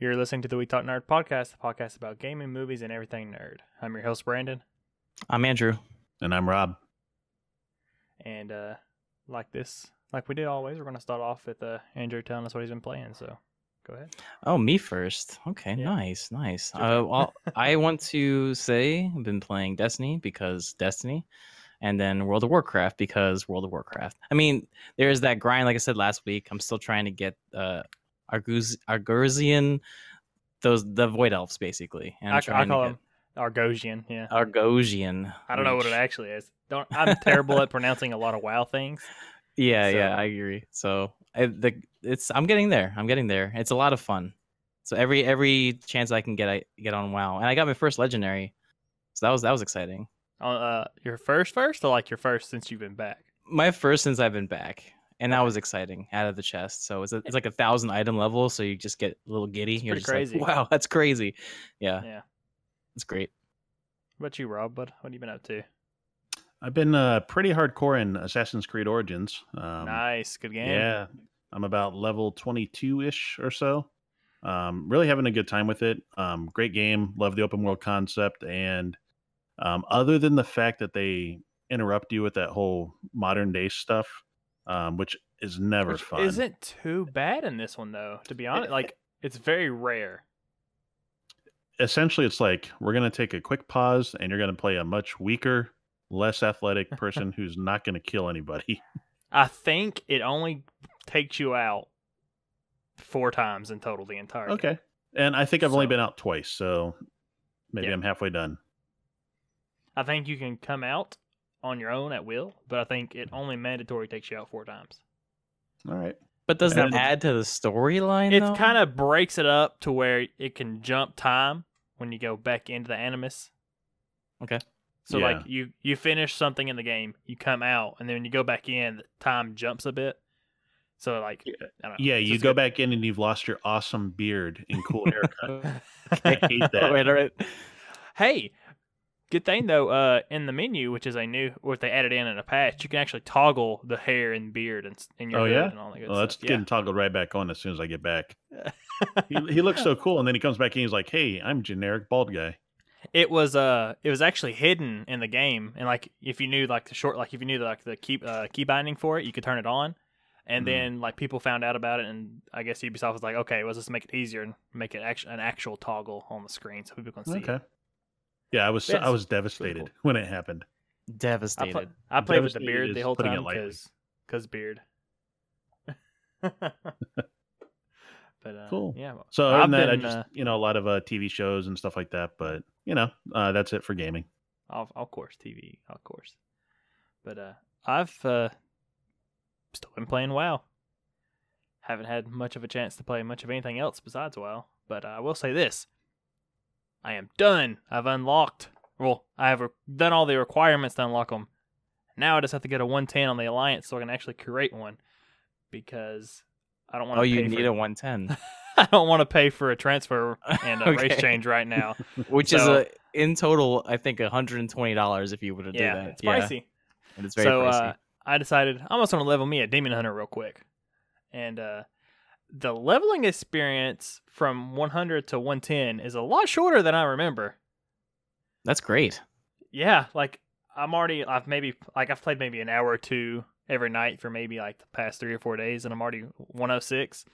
You're listening to the We Talk Nerd podcast, the podcast about gaming, movies, and everything nerd. I'm your host, Brandon. I'm Andrew. And I'm Rob. And uh, like this, like we do always, we're going to start off with uh, Andrew telling us what he's been playing. So go ahead. Oh, me first. Okay, Yeah. nice, nice. Uh, well, I want to say I've been playing Destiny because Destiny, and then World of Warcraft because World of Warcraft. I mean, there is that grind. Like I said last week, I'm still trying to get uh, Argus Argosian, those the Void Elves basically. And I, I call them Argosian. Yeah. Argosian. I don't know what it actually is. Don't. I'm terrible at pronouncing a lot of WoW things. Yeah, yeah, I agree. So I, the it's I'm getting there. I'm getting there. It's a lot of fun. So every every chance I can get, I get on WoW, and I got my first legendary. So that was that was exciting. Uh, Uh, your first, first, or like your first since you've been back? My first since I've been back, and that was exciting out of the chest. So it's a, it's like a thousand item level, so you just get a little giddy. You're just crazy. like, wow, that's crazy. Yeah, Yeah. it's great. What about you, Rob? What What have you been up to? I've been uh, pretty hardcore in Assassin's Creed Origins. Um, nice, good game. Yeah, I'm about level 22 ish or so. Um, really having a good time with it. Um, great game. Love the open world concept. And um, other than the fact that they interrupt you with that whole modern day stuff, um, which is never Which fun. isn't too bad in this one though. To be honest, like it's very rare. Essentially, it's like we're going to take a quick pause and you're going to play a much weaker, less athletic person who's not going to kill anybody. I think it only takes you out four times in total the entire. game. Okay. And I think I've only been out twice, so maybe Yeah. I'm halfway done. I think you can come out on your own at will, but I think it only mandatory takes you out four times. All right. But does And- that add to the storyline? It kind of breaks it up to where it can jump time when you go back into the animus. Okay. So Yeah. like you you finish something in the game, you come out, and then when you go back in, the time jumps a bit. So like Yeah. I don't know, Yeah, you go good. back in and you've lost your awesome beard and cool haircut. I hate that. Wait, all right. Hey, good thing though. Uh, in the menu, which is a new, what they added in in a patch, you can actually toggle the hair and beard and in your Oh, yeah? and all that good Well, that's stuff. getting toggled right back on as soon as I get back. He, he looks so cool, and then he comes back and he's like, "Hey, I'm generic bald guy." It was uh, it was actually hidden in the game, and like if you knew like the short, like if you knew like the key uh, key binding for it, you could turn it on. And Mhm. then like people found out about it, and I guess Ubisoft was like, okay, well, let's just make it easier and make it act- an actual toggle on the screen so people can see. Okay. It. Yeah, I was Yeah, I was devastated cool. when it happened. I, Devastated. I played with the beard the whole time because because beard. but uh, Cool. Yeah. So other I've than that, I just uh, you know a lot of uh, TV shows and stuff like that. But you know, uh, that's it for gaming. of, of course TV, of course. But uh, I've uh, still been playing WoW. Haven't had much of a chance to play much of anything else besides WoW. But uh, I will say this: I am done. I've unlocked. Well, I have re- done all the requirements to unlock them. Now I just have to get a 110 on the alliance so I can actually create one. Because I don't want. to. Oh, you pay need for, a 110, I don't want to pay for a transfer and a race change right now. which is a in total, I think, 120 dollars if you were to do yeah, that. it's pricey. and it's very so pricey. uh, I decided I'm just gonna level me a demon hunter real quick, and uh, the leveling experience from 100 to 110 is a lot shorter than I remember. That's great. Yeah, like I'm already I've maybe like I've played maybe an hour or two every night for maybe like the past three or four days, and I'm already 106,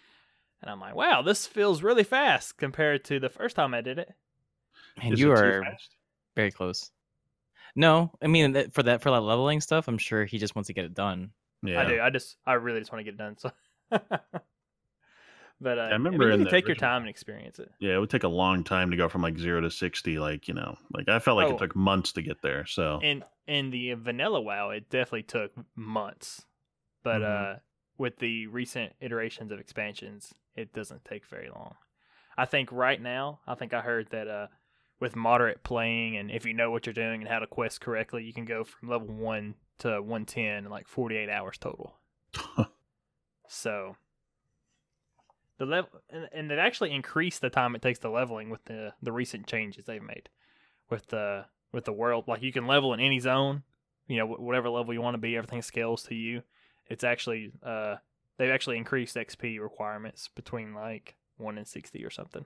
and I'm like, wow, this feels really fast compared to the first time I did it. And Is you it are very close. No, I mean for that for that leveling stuff, I'm sure he just wants to get it done. Yeah. I do. I just I really just want to get it done. So. But uh, I remember you in can the take your time and experience it. Yeah, it would take a long time to go from like zero to sixty. Like you know, like I felt like Oh. it took months to get there. So in in the vanilla WoW, it definitely took months, but Mhm. uh, with the recent iterations of expansions, it doesn't take very long. I think right now, I think I heard that uh, with moderate playing and if you know what you're doing and how to quest correctly, you can go from level one to one ten in like 48 hours total. so the level and, and they've actually increased the time it takes to leveling with the the recent changes they've made with the with the world. Like you can level in any zone, you know, whatever level you want to be. Everything scales to you. It's actually uh they've actually increased XP requirements between like one and sixty or something.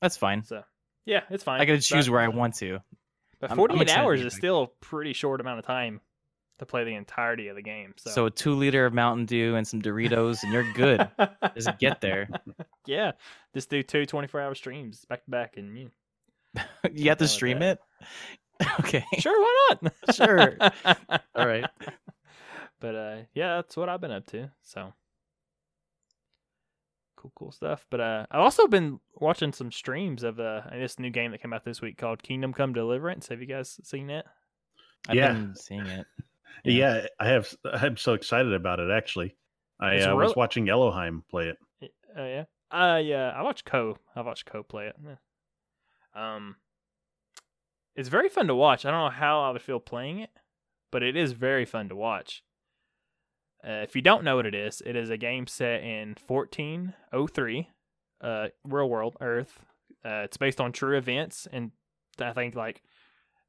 That's fine. So yeah, it's fine. I gotta choose But- where I want to. But I'm- I'm 48 hours is still a pretty short amount of time to play the entirety of the game. So, So, a two liter of Mountain Dew and some Doritos, and you're good. Just get there. yeah, just do two 24 hour streams back to back, and you you have to stream it. Okay. sure, why not? Sure. All right. But uh, yeah, that's what I've been up to. So cool, cool stuff. But uh, I've also been watching some streams of uh, this new game that came out this week called Kingdom Come Deliverance. Have you guys seen it? I've Yeah. been seeing it. Yeah. I have. I'm so excited about it. Actually, I uh, was watching Yellowheim play it. Oh yeah. Uh yeah, I watched Cohh. I watched Cohh play it. Yeah. Um it's very fun to watch. I don't know how I would feel playing it, but it is very fun to watch. Uh, if you don't know what it is, it is a game set in 1403, uh, real world Earth. Uh, it's based on true events, and I think like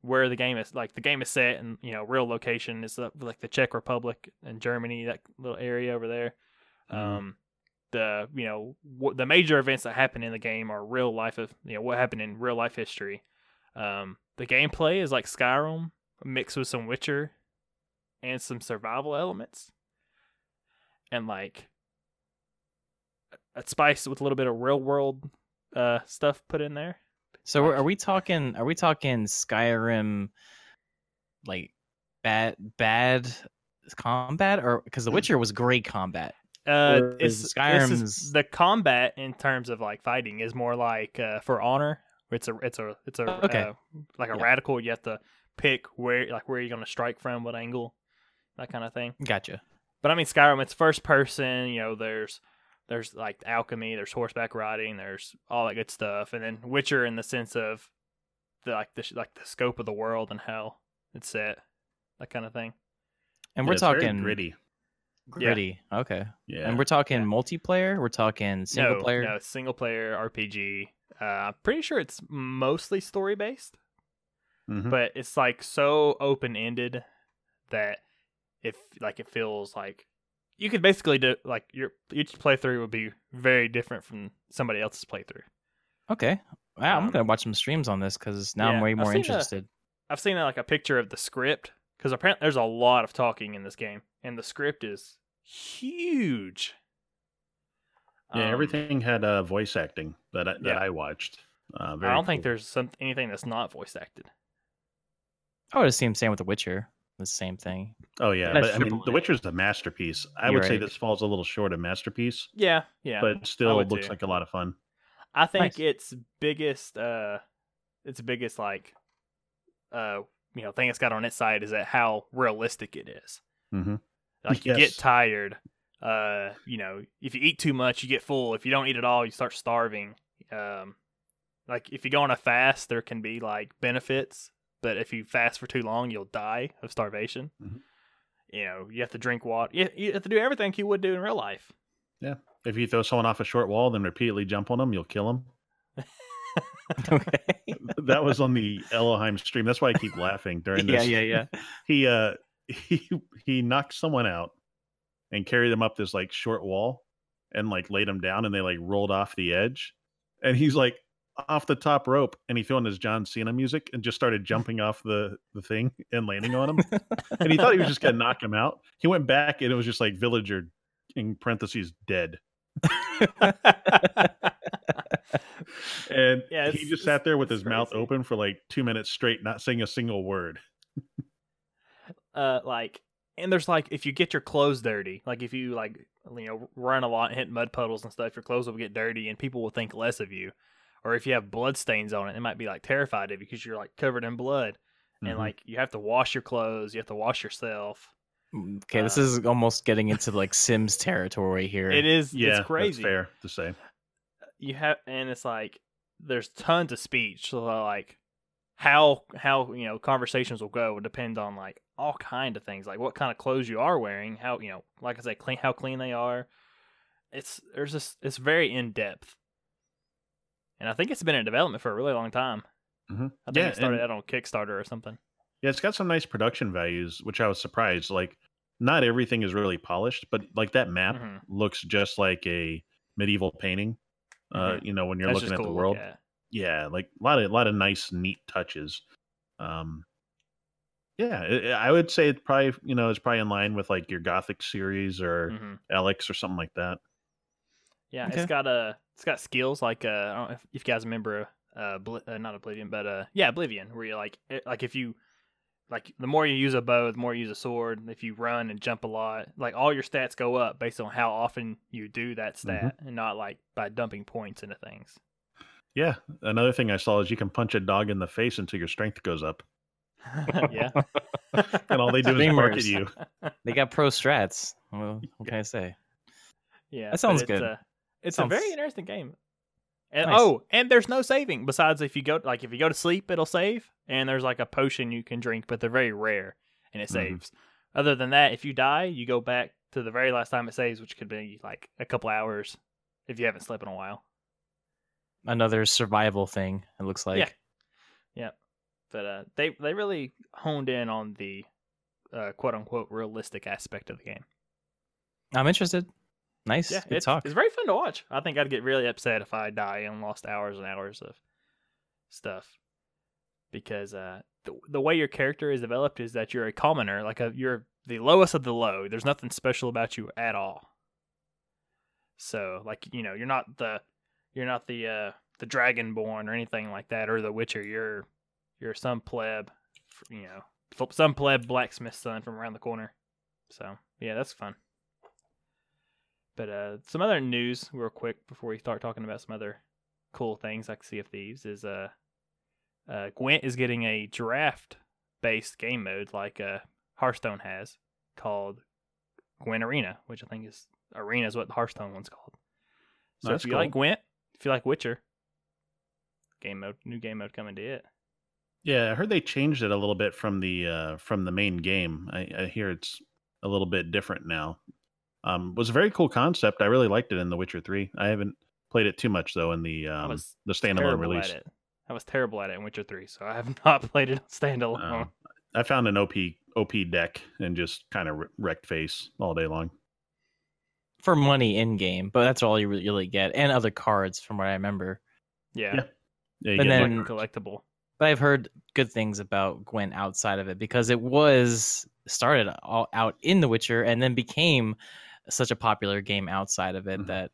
where the game is like the game is set in you know real location is like the Czech Republic and Germany, that little area over there. Mhm. Um, the you know w- the major events that happen in the game are real life of you know what happened in real life history. Um, the gameplay is like Skyrim mixed with some Witcher and some survival elements, and like a spice with a little bit of real world uh stuff put in there. So are we talking? Are we talking Skyrim, like bad bad combat, or because The Witcher was great combat? Uh, Whereas it's this is- Skyrim's- the combat in terms of like fighting is more like uh, for honor. It's a it's a it's a Okay. uh, like a Yeah. radical. You have to pick where like where you're gonna strike from, what angle, that kind of thing. Gotcha. But I mean Skyrim, it's first person. You know, there's there's like alchemy, there's horseback riding, there's all that good stuff, and then Witcher in the sense of the like the like the scope of the world and how it's set, that kind of thing. And Yeah, we're it's very talking gritty. gritty. Okay. Yeah. And we're talking multiplayer. We're talking single no, player. No, single player RPG. Uh, I'm pretty sure it's mostly story based, Mhm. but it's like so open ended that if like it feels like you could basically do like your each playthrough would be very different from somebody else's playthrough. Okay. Wow, I'm Um, gonna watch some streams on this because now yeah, I'm way I've more interested. I've seen like a picture of the script because apparently there's a lot of talking in this game, and the script is huge. yeah, Um, everything had uh, voice acting that I, that yeah. I watched. Uh, I don't think there's some anything that's not voice acted. I would assume same with The Witcher. The same thing. Oh yeah, That's but I mean, The A. Witcher's a masterpiece. I You're would say right. this falls a little short of masterpiece, Yeah, yeah. but still would looks too. like a lot of fun. I think Nice. its biggest uh its biggest like uh you know thing it's got on its side is that how realistic it is. hmm Like you get tired. Uh, you know, if you eat too much, you get full. If you don't eat at all, you start starving. Um, like if you go on a fast, there can be like benefits, but if you fast for too long, you'll die of starvation. Mhm. You know, you have to drink water. You, you have to do everything you would do in real life. Yeah. If you throw someone off a short wall, then repeatedly jump on them, you'll kill them. okay. that was on the Elohim stream. That's why I keep laughing during this. yeah, yeah, yeah. He uh he he knocked someone out and carried them up this like short wall and like laid them down and they like rolled off the edge. And he's like off the top rope and he threw on his John Cena music and just started jumping off the the thing and landing on him. and he thought he was just gonna knock him out. He went back and it was just like villager in parentheses dead. And Yeah, he just sat there with his mouth open for like two minutes straight, not saying a single word. uh like and there's like if you get your clothes dirty like if you like you know run a lot and hit mud puddles and stuff your clothes will get dirty and people will think less of you or if you have blood stains on it they might be like terrified of you because you're like covered in blood and Mhm. like you have to wash your clothes you have to wash yourself Okay, this Uh, is almost getting into like Sims territory here. it is yeah, it's crazy That's fair to say. you have and it's like there's tons of speech so like how how you know conversations will go will depend on like all kind of things like what kind of clothes you are wearing how you know like i said clean how clean they are it's there's this it's very in depth and i think it's been in development for a really long time Mhm. i think Yeah, it started out on kickstarter or something Yeah, it's got some nice production values, which I was surprised. Like, not everything is really polished, but like that map Mhm. looks just like a medieval painting. Uh, Mhm. you know, when you're That's looking at cool the look world. at. Yeah, like a lot of a lot of nice, neat touches. Um, yeah, i I would say it probably you know it's probably in line with like your Gothic series or Mhm. Alex or something like that. Yeah, Okay. it's got uh, it's got skills like uh, I don't know if, if you guys remember uh, Bl- uh, not Oblivion, but uh, yeah, Oblivion, where you like it, like if you like the more you use a bow, the more you use a sword. If you run and jump a lot, like all your stats go up based on how often you do that stat, and not like by dumping points into things. Yeah, another thing I saw is you can punch a dog in the face until your strength goes up, yeah, and all they do is bark at you. They got pro strats. Well, what can I say? yeah. That sounds good. uh, it's a very interesting game. And Nice. oh, and there's no saving besides if you go like if you go to sleep, it'll save, and there's like a potion you can drink, but they're very rare and it Mhm. saves. Other than that, if you die, you go back to the very last time it saves, which could be like a couple hours if you haven't slept in a while. Another survival thing. It looks like. Yeah. Yeah, but uh, they they really honed in on the uh, quote unquote realistic aspect of the game. I'm interested. Nice. Yeah, Good it's, talk. it's very fun to watch. I think I'd get really upset if I die and lost hours and hours of stuff because uh, the the way your character is developed is that you're a commoner, like a you're the lowest of the low. There's nothing special about you at all. So, like you know, you're not the you're not the uh, the dragonborn or anything like that, or the Witcher. You're you're some pleb, you know, some pleb blacksmith son from around the corner. So yeah, that's fun. But uh, some other news, real quick, before we start talking about some other cool things like Sea of Thieves, is uh, uh, Gwent is getting a draft-based game mode like uh, Hearthstone has, called Gwent Arena, which I think is Arena is what the Hearthstone one's called. So That's if you like. Gwent, if you like Witcher, game mode, new game mode coming to it. Yeah, I heard they changed it a little bit from the uh, from the main game. I, I hear it's a little bit different now. Um, was a very cool concept. I really liked it in The Witcher Three. I haven't played it too much though in the I um, was the standalone terrible release. at it. I was terrible at it in Witcher Three, so I have not played it on standalone. Um, I found an OP OP deck and just kind of wrecked face all day long. For money in game, but that's all you really- really get, and other cards, from what I remember. yeah, yeah. Yeah, you And get, then- like, collectible. But I've heard good things about Gwent outside of it because it was started all out in The Witcher and then became such a popular game outside of it Mhm. that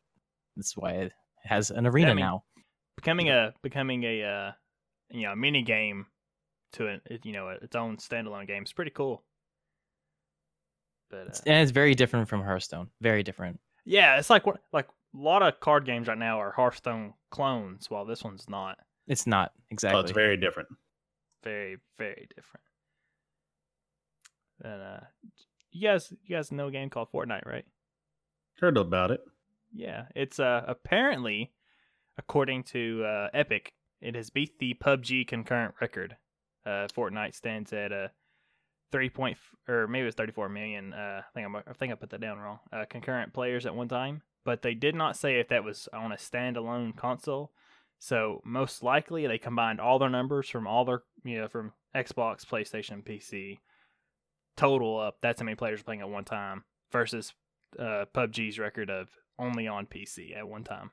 that's why it has an arena I mean, now. becoming a becoming a uh, you know a mini game to a, you know its own standalone game is pretty cool. But It's, uh, and it's very different from Hearthstone. Very different. yeah, it's like what like a lot of card games right now are Hearthstone clones, while this one's not. It's not exactly. oh, it's very different. Very very different. And uh, you guys you guys know a game called Fortnite, right? Heard about it. Yeah, it's uh apparently, according to uh, Epic, it has beat the PUBG concurrent record. Uh, Fortnite stands at a three point or maybe it was thirty four million. Uh, I think I'm, I think I put that down wrong. Uh, concurrent players at one time, but they did not say if that was on a standalone console. So most likely they combined all their numbers from all their you know from Xbox, PlayStation, PC. Total up, that's how many players are playing at one time versus uh, PUBG's record of only on PC at one time.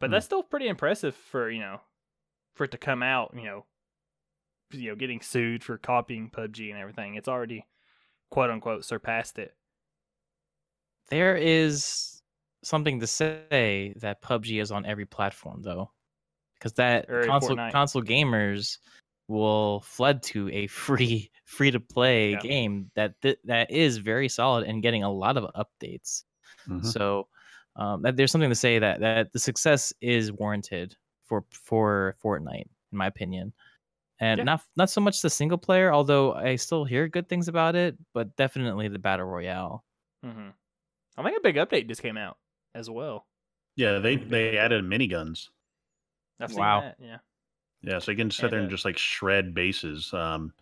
But Hmm. that's still pretty impressive for you know, for it to come out. You know, you know, getting sued for copying PUBG and everything. It's already quote unquote surpassed it. There is something to say that PUBG is on every platform though, because that console Fortnite. console gamers will flood to a free free to play Yeah. game that th- that is very solid and getting a lot of updates. Mhm. So um, that there's something to say that that the success is warranted for for Fortnite, in my opinion, and Yeah. not not so much the single player, although I still hear good things about it, but definitely the battle royale. hmm I think a big update just came out as well. Yeah, they they added miniguns. I've Wow. that. Yeah. Yeah, so you can sit And, there and just like shred bases. Um,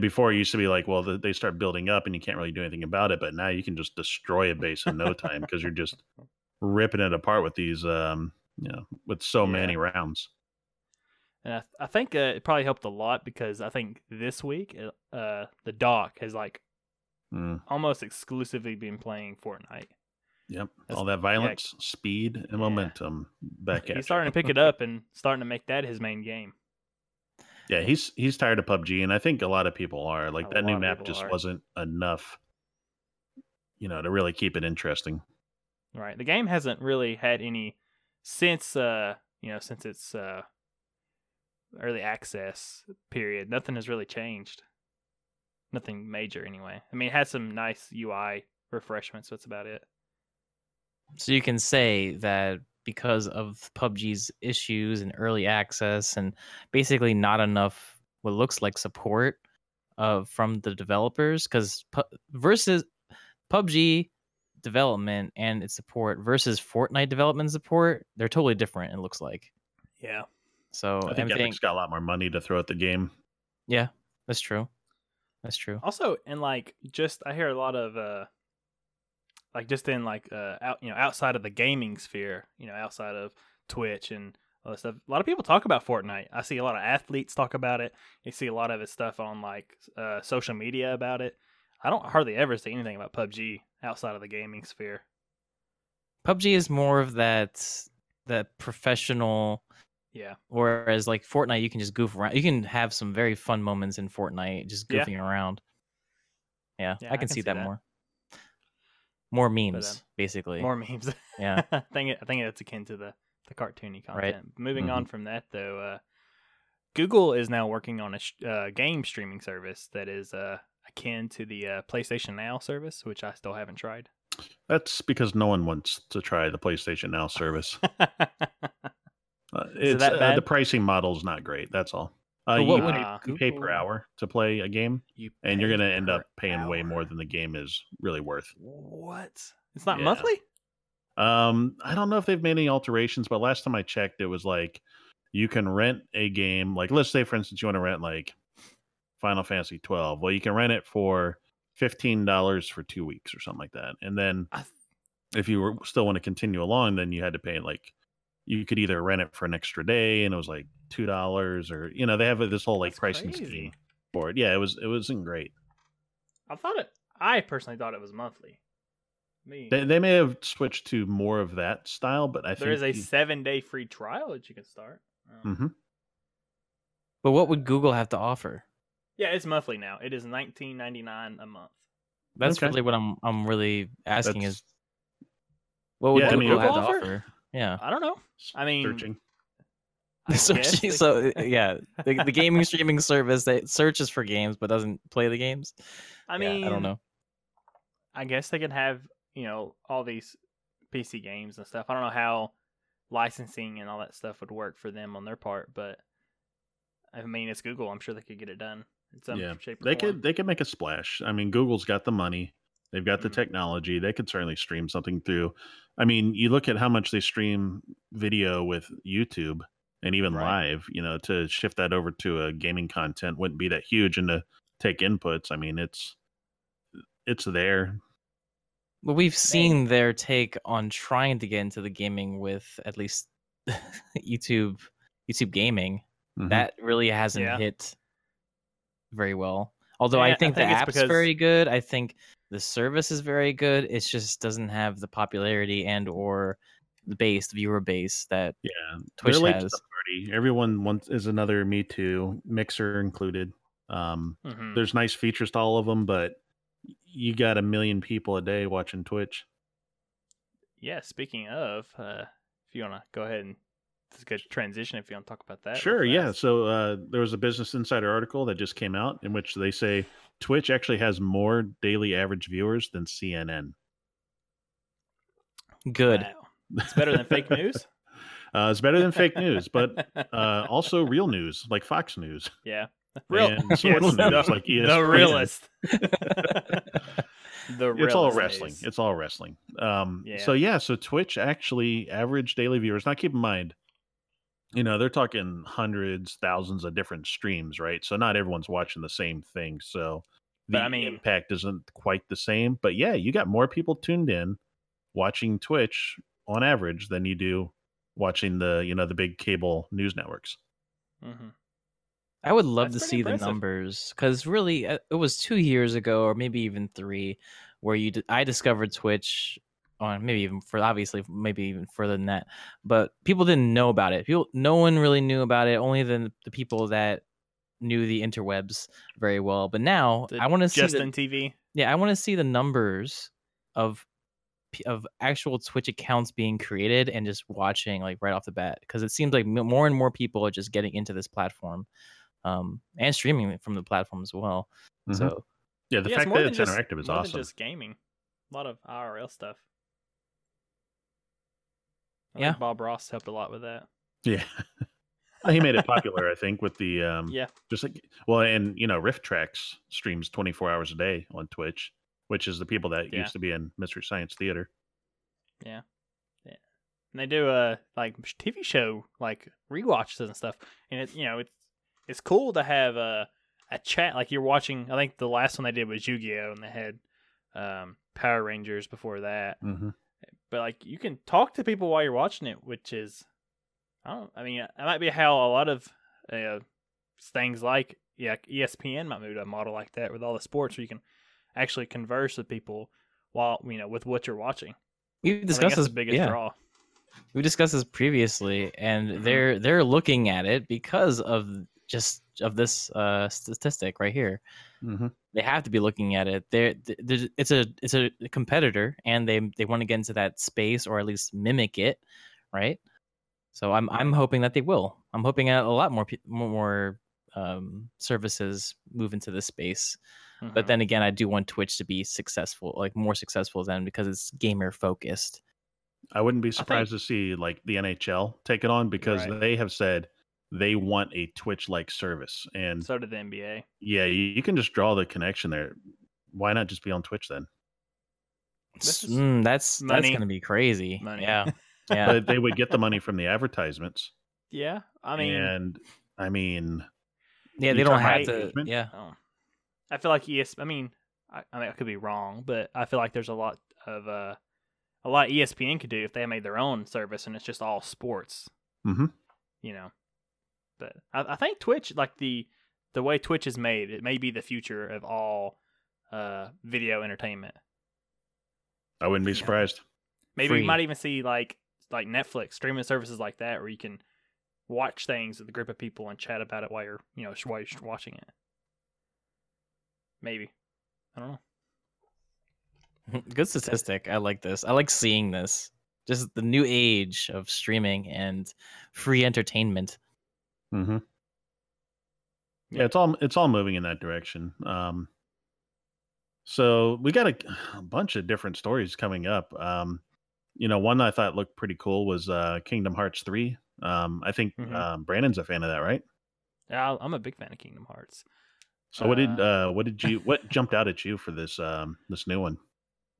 before it used to be like, well, th- they start building up and you can't really do anything about it. But now you can just destroy a base in no time because you're just ripping it apart with these, um, you know, with so Yeah. many rounds. And I, I think uh, it probably helped a lot because I think this week uh, the doc has like Mm. almost exclusively been playing Fortnite. Yep. That's- All that violence, speed, and Yeah. momentum back at He's starting to pick it up and starting to make that his main game. Yeah, he's he's tired of PUBG, and I think a lot of people are. Like A that new map just are. wasn't enough, you know, to really keep it interesting. Right. The game hasn't really had any since uh you know since its uh early access period. Nothing has really changed. Nothing major anyway. I mean, it had some nice UI refreshments. so That's about it. So you can say that because of PUBG's issues and early access and basically not enough what looks like support uh, from the developers because pu- versus PUBG development and its support versus Fortnite development support, they're totally different. It looks like Yeah. so. I think everything, Epic's got a lot more money to throw at the game. yeah, that's true. That's true. Also, and like just I hear a lot of uh like just in like uh out you know outside of the gaming sphere, you know, outside of Twitch and all that stuff. A lot of people talk about Fortnite. I see a lot of athletes talk about it. You see a lot of his stuff on like uh social media about it. I don't hardly ever see anything about PUBG outside of the gaming sphere. PUBG is more of that that professional Yeah. Whereas like Fortnite, you can just goof around. You can have some very fun moments in Fortnite, just Yeah. goofing around. Yeah, Yeah, I can see that, that. more. More memes, basically. More memes. Yeah. I think it, I think it's akin to the the cartoony content. Right. Moving Mm-hmm. on from that though, uh, Google is now working on a sh- uh, game streaming service that is uh, akin to the uh, PlayStation Now service, which I still haven't tried. That's because no one wants to try the PlayStation Now service. Uh, Is it it's that uh, the pricing model is not great. That's all. Uh, you, pay, you pay per hour to play a game, you and you're going to end up paying way more than the game is really worth. What? It's not Yeah. monthly. Um, I don't know if they've made any alterations, but last time I checked, it was like you can rent a game. Like, let's say, for instance, you want to rent like Final Fantasy 12. Well, you can rent it for fifteen dollars for two weeks or something like that. And then th- if you were still want to continue along, then you had to pay like you could either rent it for an extra day, and it was like two dollars, or you know they have this whole like That's pricing crazy. scheme for it. Yeah, it was it wasn't great. I thought it. I personally thought it was monthly. Me. They, they may have switched to more of that style, but I think there is a think seven day free trial that you can start. Um, hmm But what would Google have to offer? Yeah, it's monthly now. It is nineteen ninety nine a month. That's Okay. really what I'm I'm really asking That's- is what would Yeah, I Google mean- have to Google offer? Yeah. I don't know. I mean, searching. I guess Searching, they- so uh, yeah, the, the gaming streaming service that searches for games but doesn't play the games. I Yeah, mean, I don't know. I guess they could have you know all these PC games and stuff. I don't know how licensing and all that stuff would work for them on their part, but I mean, it's Google. I'm sure they could get it done in some Yeah, shape or They form. could they could make a splash. I mean, Google's got the money. They've got the Mhm. technology. They could certainly stream something through. I mean, you look at how much they stream video with YouTube and even Right. live, you know, to shift that over to a gaming content wouldn't be that huge and to take inputs. I mean, it's it's there. Well, we've seen their take on trying to get into the gaming with at least YouTube YouTube gaming. Mhm. That really hasn't Yeah. hit very well. Although Yeah, I I think think the it's app's because- very good. I think the service is very good. It just doesn't have the popularity and or the base, the viewer base that yeah, Twitch they're late to has. party. Everyone wants is another Me Too mixer included. Um, Mhm. there's nice features to all of them, but you got a million people a day watching Twitch. Yeah. Speaking of, uh, if you want to go ahead and it's a good transition if you want to talk about that. Sure, yeah. So uh, there was a Business Insider article that just came out in which they say Twitch actually has more daily average viewers than CNN. good. Wow. It's better than fake news. Uh, it's better than fake news, but uh, also real news like Fox News. yeah. Real, and yes, sports the, news like E the realist. the It's all wrestling. news. It's all wrestling. Um, Yeah. So yeah, so Twitch actually average daily viewers. Now keep in mind, you know they're talking hundreds, thousands of different streams, right? So not everyone's watching the same thing. So the But, I mean- impact isn't quite the same. But yeah, you got more people tuned in watching Twitch on average than you do watching the you know the big cable news networks. Mhm. I would love That's to see impressive. the numbers because really, uh, it was two years ago or maybe even three where you d- I discovered Twitch oh, maybe even for obviously maybe even further than that. But people didn't know about it. People, no one really knew about it. Only the the people that knew the interwebs very well. But now The I want to see the, Justin TV. yeah, I want to see the numbers of of actual Twitch accounts being created and just watching like right off the bat because it seems like more and more people are just getting into this platform um and streaming from the platform as well. Mhm. So yeah, the Yeah, fact more that it's just- interactive is more awesome. Than just gaming. A lot of IRL stuff. I Yeah. think Bob Ross helped a lot with that. Yeah. He made it popular, I think, with the um Yeah. just like well, and you know, RiffTrax streams twenty four hours a day on Twitch, which is the people that Yeah. used to be in Mystery Science Theater. Yeah, yeah, and they do a like TV show like rewatches and stuff. And it you know it's it's cool to have a a chat like you're watching. I think the last one they did was Yu Gi Oh, and they had um, Power Rangers before that. Mm-hmm. But like you can talk to people while you're watching it, which is I don't. I mean, that might be how a lot of uh, things like yeah ESPN might move to a model like that with all the sports where you can actually converse with people while you know with what you're watching. we discussed this the biggest yeah. draw. we discussed this previously and Mhm. they're they're looking at it because of just of this uh statistic right here Mm-hmm. they have to be looking at it they're, th- it's a it's a competitor and they they want to get into that space or at least mimic it right so i'm i'm hoping that they will i'm hoping that a lot more pe- more, more um services move into this space but Mhm. then again i do want twitch to be successful like more successful than because it's gamer focused I wouldn't be think- surprised to see like the NHL take it on because Right. they have said they want a Twitch like service. And so did the NBA. yeah, you, you can just draw the connection there. Why not just be on Twitch then? This is Mm, that's that's gonna be crazy. Money. Yeah, yeah. But they would get the money from the advertisements. Yeah, I mean, and I mean, yeah, they don't have to. engagement? Yeah, oh. I feel like ES. I mean, I, I mean, I could be wrong, but I feel like there's a lot of uh, a lot ESPN could do if they made their own service and it's just all sports. Mhm. You know, but I, I think Twitch, like the the way Twitch is made, it may be the future of all uh video entertainment. I wouldn't be Yeah. surprised. Maybe Free. you might even see like like Netflix streaming services like that where you can watch things with a group of people and chat about it while you're you know while you're watching it. Maybe I don't know. good statistic. I like this. I like seeing this. Just the new age of streaming and free entertainment. Mm-hmm. Yeah, it's all it's all moving in that direction. Um, so we got a, a bunch of different stories coming up. Um, you know, one I thought looked pretty cool was uh, Kingdom Hearts three. Um, I think Mhm. um, Brandon's a fan of that, right? Yeah, I'm a big fan of Kingdom Hearts. So what did Uh, uh, what did you what jumped out at you for this um, this new one?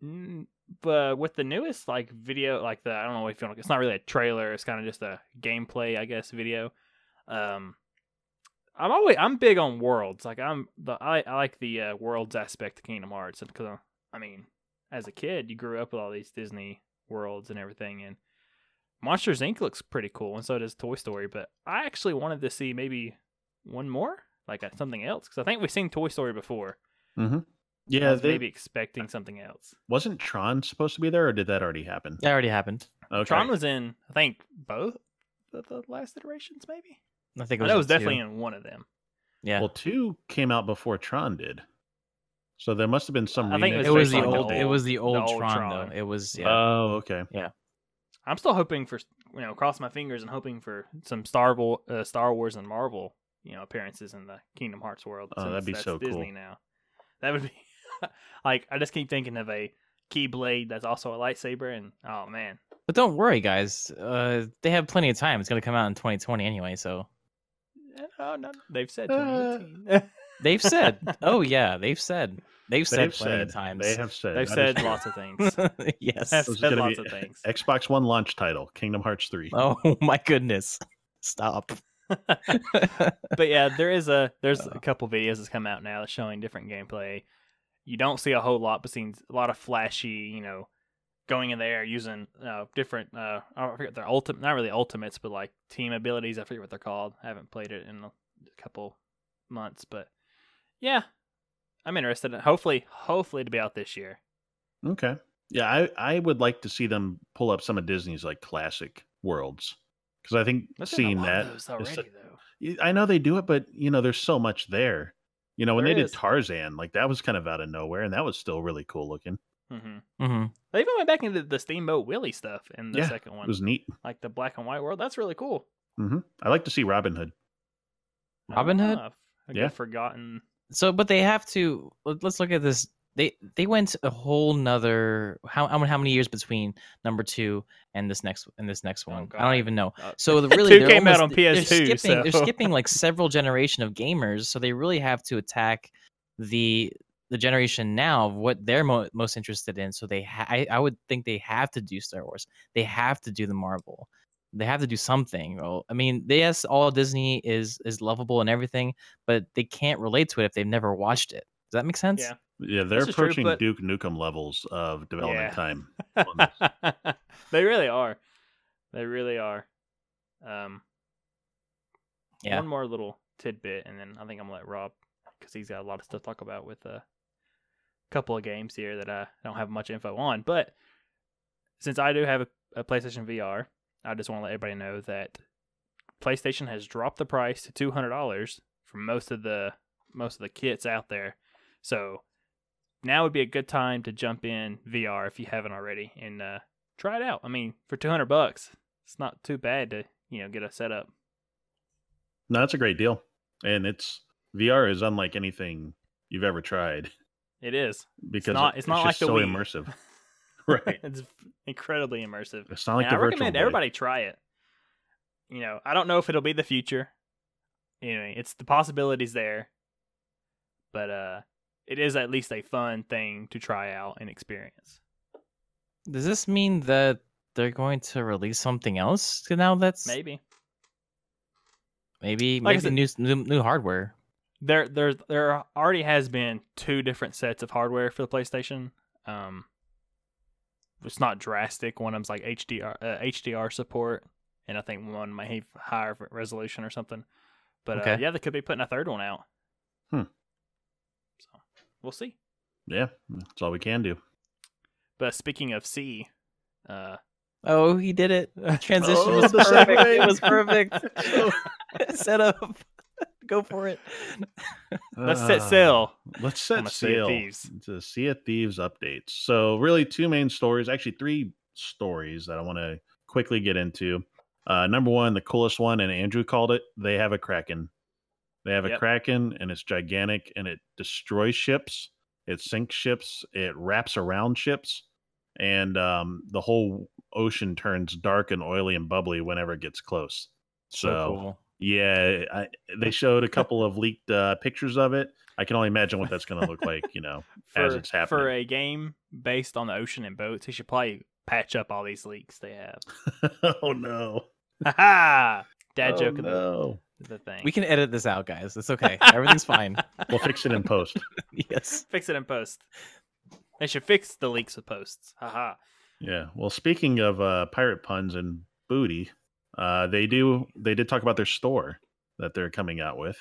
Mm, but with the newest like video, like the I don't know if you want, it's not really a trailer. It's kind of just a gameplay, I guess, video. Um, I'm always I'm big on worlds. Like I'm the I, I like the uh, worlds aspect of Kingdom Hearts because I mean, as a kid, you grew up with all these Disney worlds and everything, and Monsters Inc. looks pretty cool, and so does Toy Story. But I actually wanted to see maybe one more, like uh, something else, because I think we've seen Toy Story before. Mm-hmm. I Yeah, was they, maybe expecting something else. wasn't Tron supposed to be there, or did that already happen? That already happened. Okay. Tron was in, I think, both of the last iterations, maybe. I think it I was, know it was in two. definitely in one of them. Yeah, Well, two came out before Tron did, so there must have been some. I think remix it was the on old. It was the old, old Tron, Tron. though. It was yeah. Oh, okay. Yeah. I'm still hoping for, you know, cross my fingers and hoping for some Star, Wo- uh, Star Wars and Marvel, you know, appearances in the Kingdom Hearts world. Oh, that'd be that's so cool. Disney now. That would be like I just keep thinking of a keyblade that's also a lightsaber, and oh man, but don't worry, guys. Uh, they have plenty of time. It's gonna come out in 2020 anyway. So oh no, they've said Uh, 2018. they've said. oh yeah, they've said. They've said They've plenty said. of times. They have said. they've said just- lots of things. yes. They've said lots of things. Xbox One launch title: Kingdom Hearts three. Oh my goodness. Stop. but yeah, there is a there's Uh. a couple videos that's come out now that's showing different gameplay. You don't see a whole lot, but seeing a lot of flashy, you know, going in there using uh, different. Uh, I forget their ultimate, not really ultimates, but like team abilities. I forget what they're called. I haven't played it in a couple months, but yeah, I'm interested. In, hopefully, hopefully to be out this year. Okay. Yeah, I, I would like to see them pull up some of Disney's like classic worlds because I think There's seeing that of those is already so- though. Y- I know they do it, but you know, there's so much there. You know, when There they is. did Tarzan, like that was kind of out of nowhere, and that was still really cool looking. hmm hmm They even went back into the Steamboat Willie stuff in the Yeah, second one, It was neat. like the black and white world. That's really cool. Mm-hmm. I like to see Robin Hood. Robin Hood? Ah, a Yeah. forgotten. So, but they have to. let- Let's look at this. They they went a whole nother how how many- how many years between number two and this next and this next Oh, one? I don't even know. Uh, So the, really, Two they're came out almost- on they're PS2, They're skipping like several generation of gamers, so they really have to attack the the generation now of what they're mo- most interested in. So they, ha- I, I would think they have to do Star Wars. They have to do the Marvel. They have to do something. Well, I mean, they, yes, all Disney is is lovable and everything, but they can't relate to it if they've never watched it. Does that make sense? Yeah. Yeah, they're This is true, approaching but- Duke Nukem levels of development Yeah. time. on this. they really are. They really are. Um, Yeah. One more little tidbit, and then I think I'm gonna let Rob because he's got a lot of stuff to talk about with a couple of games here that I don't have much info on. But since I do have a, a PlayStation VR, I just want to let everybody know that PlayStation has dropped the price to two hundred dollars for most of the most of the kits out there. So now would be a good time to jump in VR if you haven't already and uh, try it out. I mean, for two hundred bucks, it's not too bad to you know get a setup. No, that's a great deal, and it's VR is unlike anything you've ever tried It is. because not- it's not just like the so Wii. immersive. Right. it's incredibly immersive. It's not like And the I recommend boy. everybody try it. You know, I don't know if it'll be the future. Anyway, it's the possibilities there, but uh, it is at least a fun thing to try out and experience. Does this mean that they're going to release something else now? That's Maybe maybe Like I maybe new, new new hardware. there there there already has been two different sets of hardware for the PlayStation. Um, it's not drastic. One of them's like HDR uh, HDR support, and I think one might have higher resolution or something. But uh, yeah, they could be putting a third one out. Hmm. So we'll see. Yeah, that's all we can do. But speaking of Sea, uh, Oh, he did it. Transition Oh, was perfect. It was perfect. Set up. Go for it. let's set Ah, sail. Let's set a Sea of sail Thieves. to Sea of Thieves updates. So, really, two main stories, actually, three stories that I want to quickly get into. Uh, number one, the coolest one, and Andrew called it. They have a Kraken. They have a Yep. Kraken, and it's gigantic, and it destroys ships. It sinks ships. It wraps around ships, and um, the whole ocean turns dark and oily and bubbly whenever it gets close. So, cool. Yeah, I, they showed a couple of leaked uh, pictures of it. I can only imagine what that's going to look like. You know, For, as it's happening. for a game based on the ocean and boats, he should probably patch up all these leaks they have. oh no, Ha ha! Dad Oh, joke of the, no. the thing. We can edit this out, guys. It's okay. Everything's fine. We'll fix it in post. yes. fix it in post. They should fix the leaks with posts. Haha. Yeah. Well, speaking of uh, pirate puns and booty, uh, they do they did talk about their store that they're coming out with.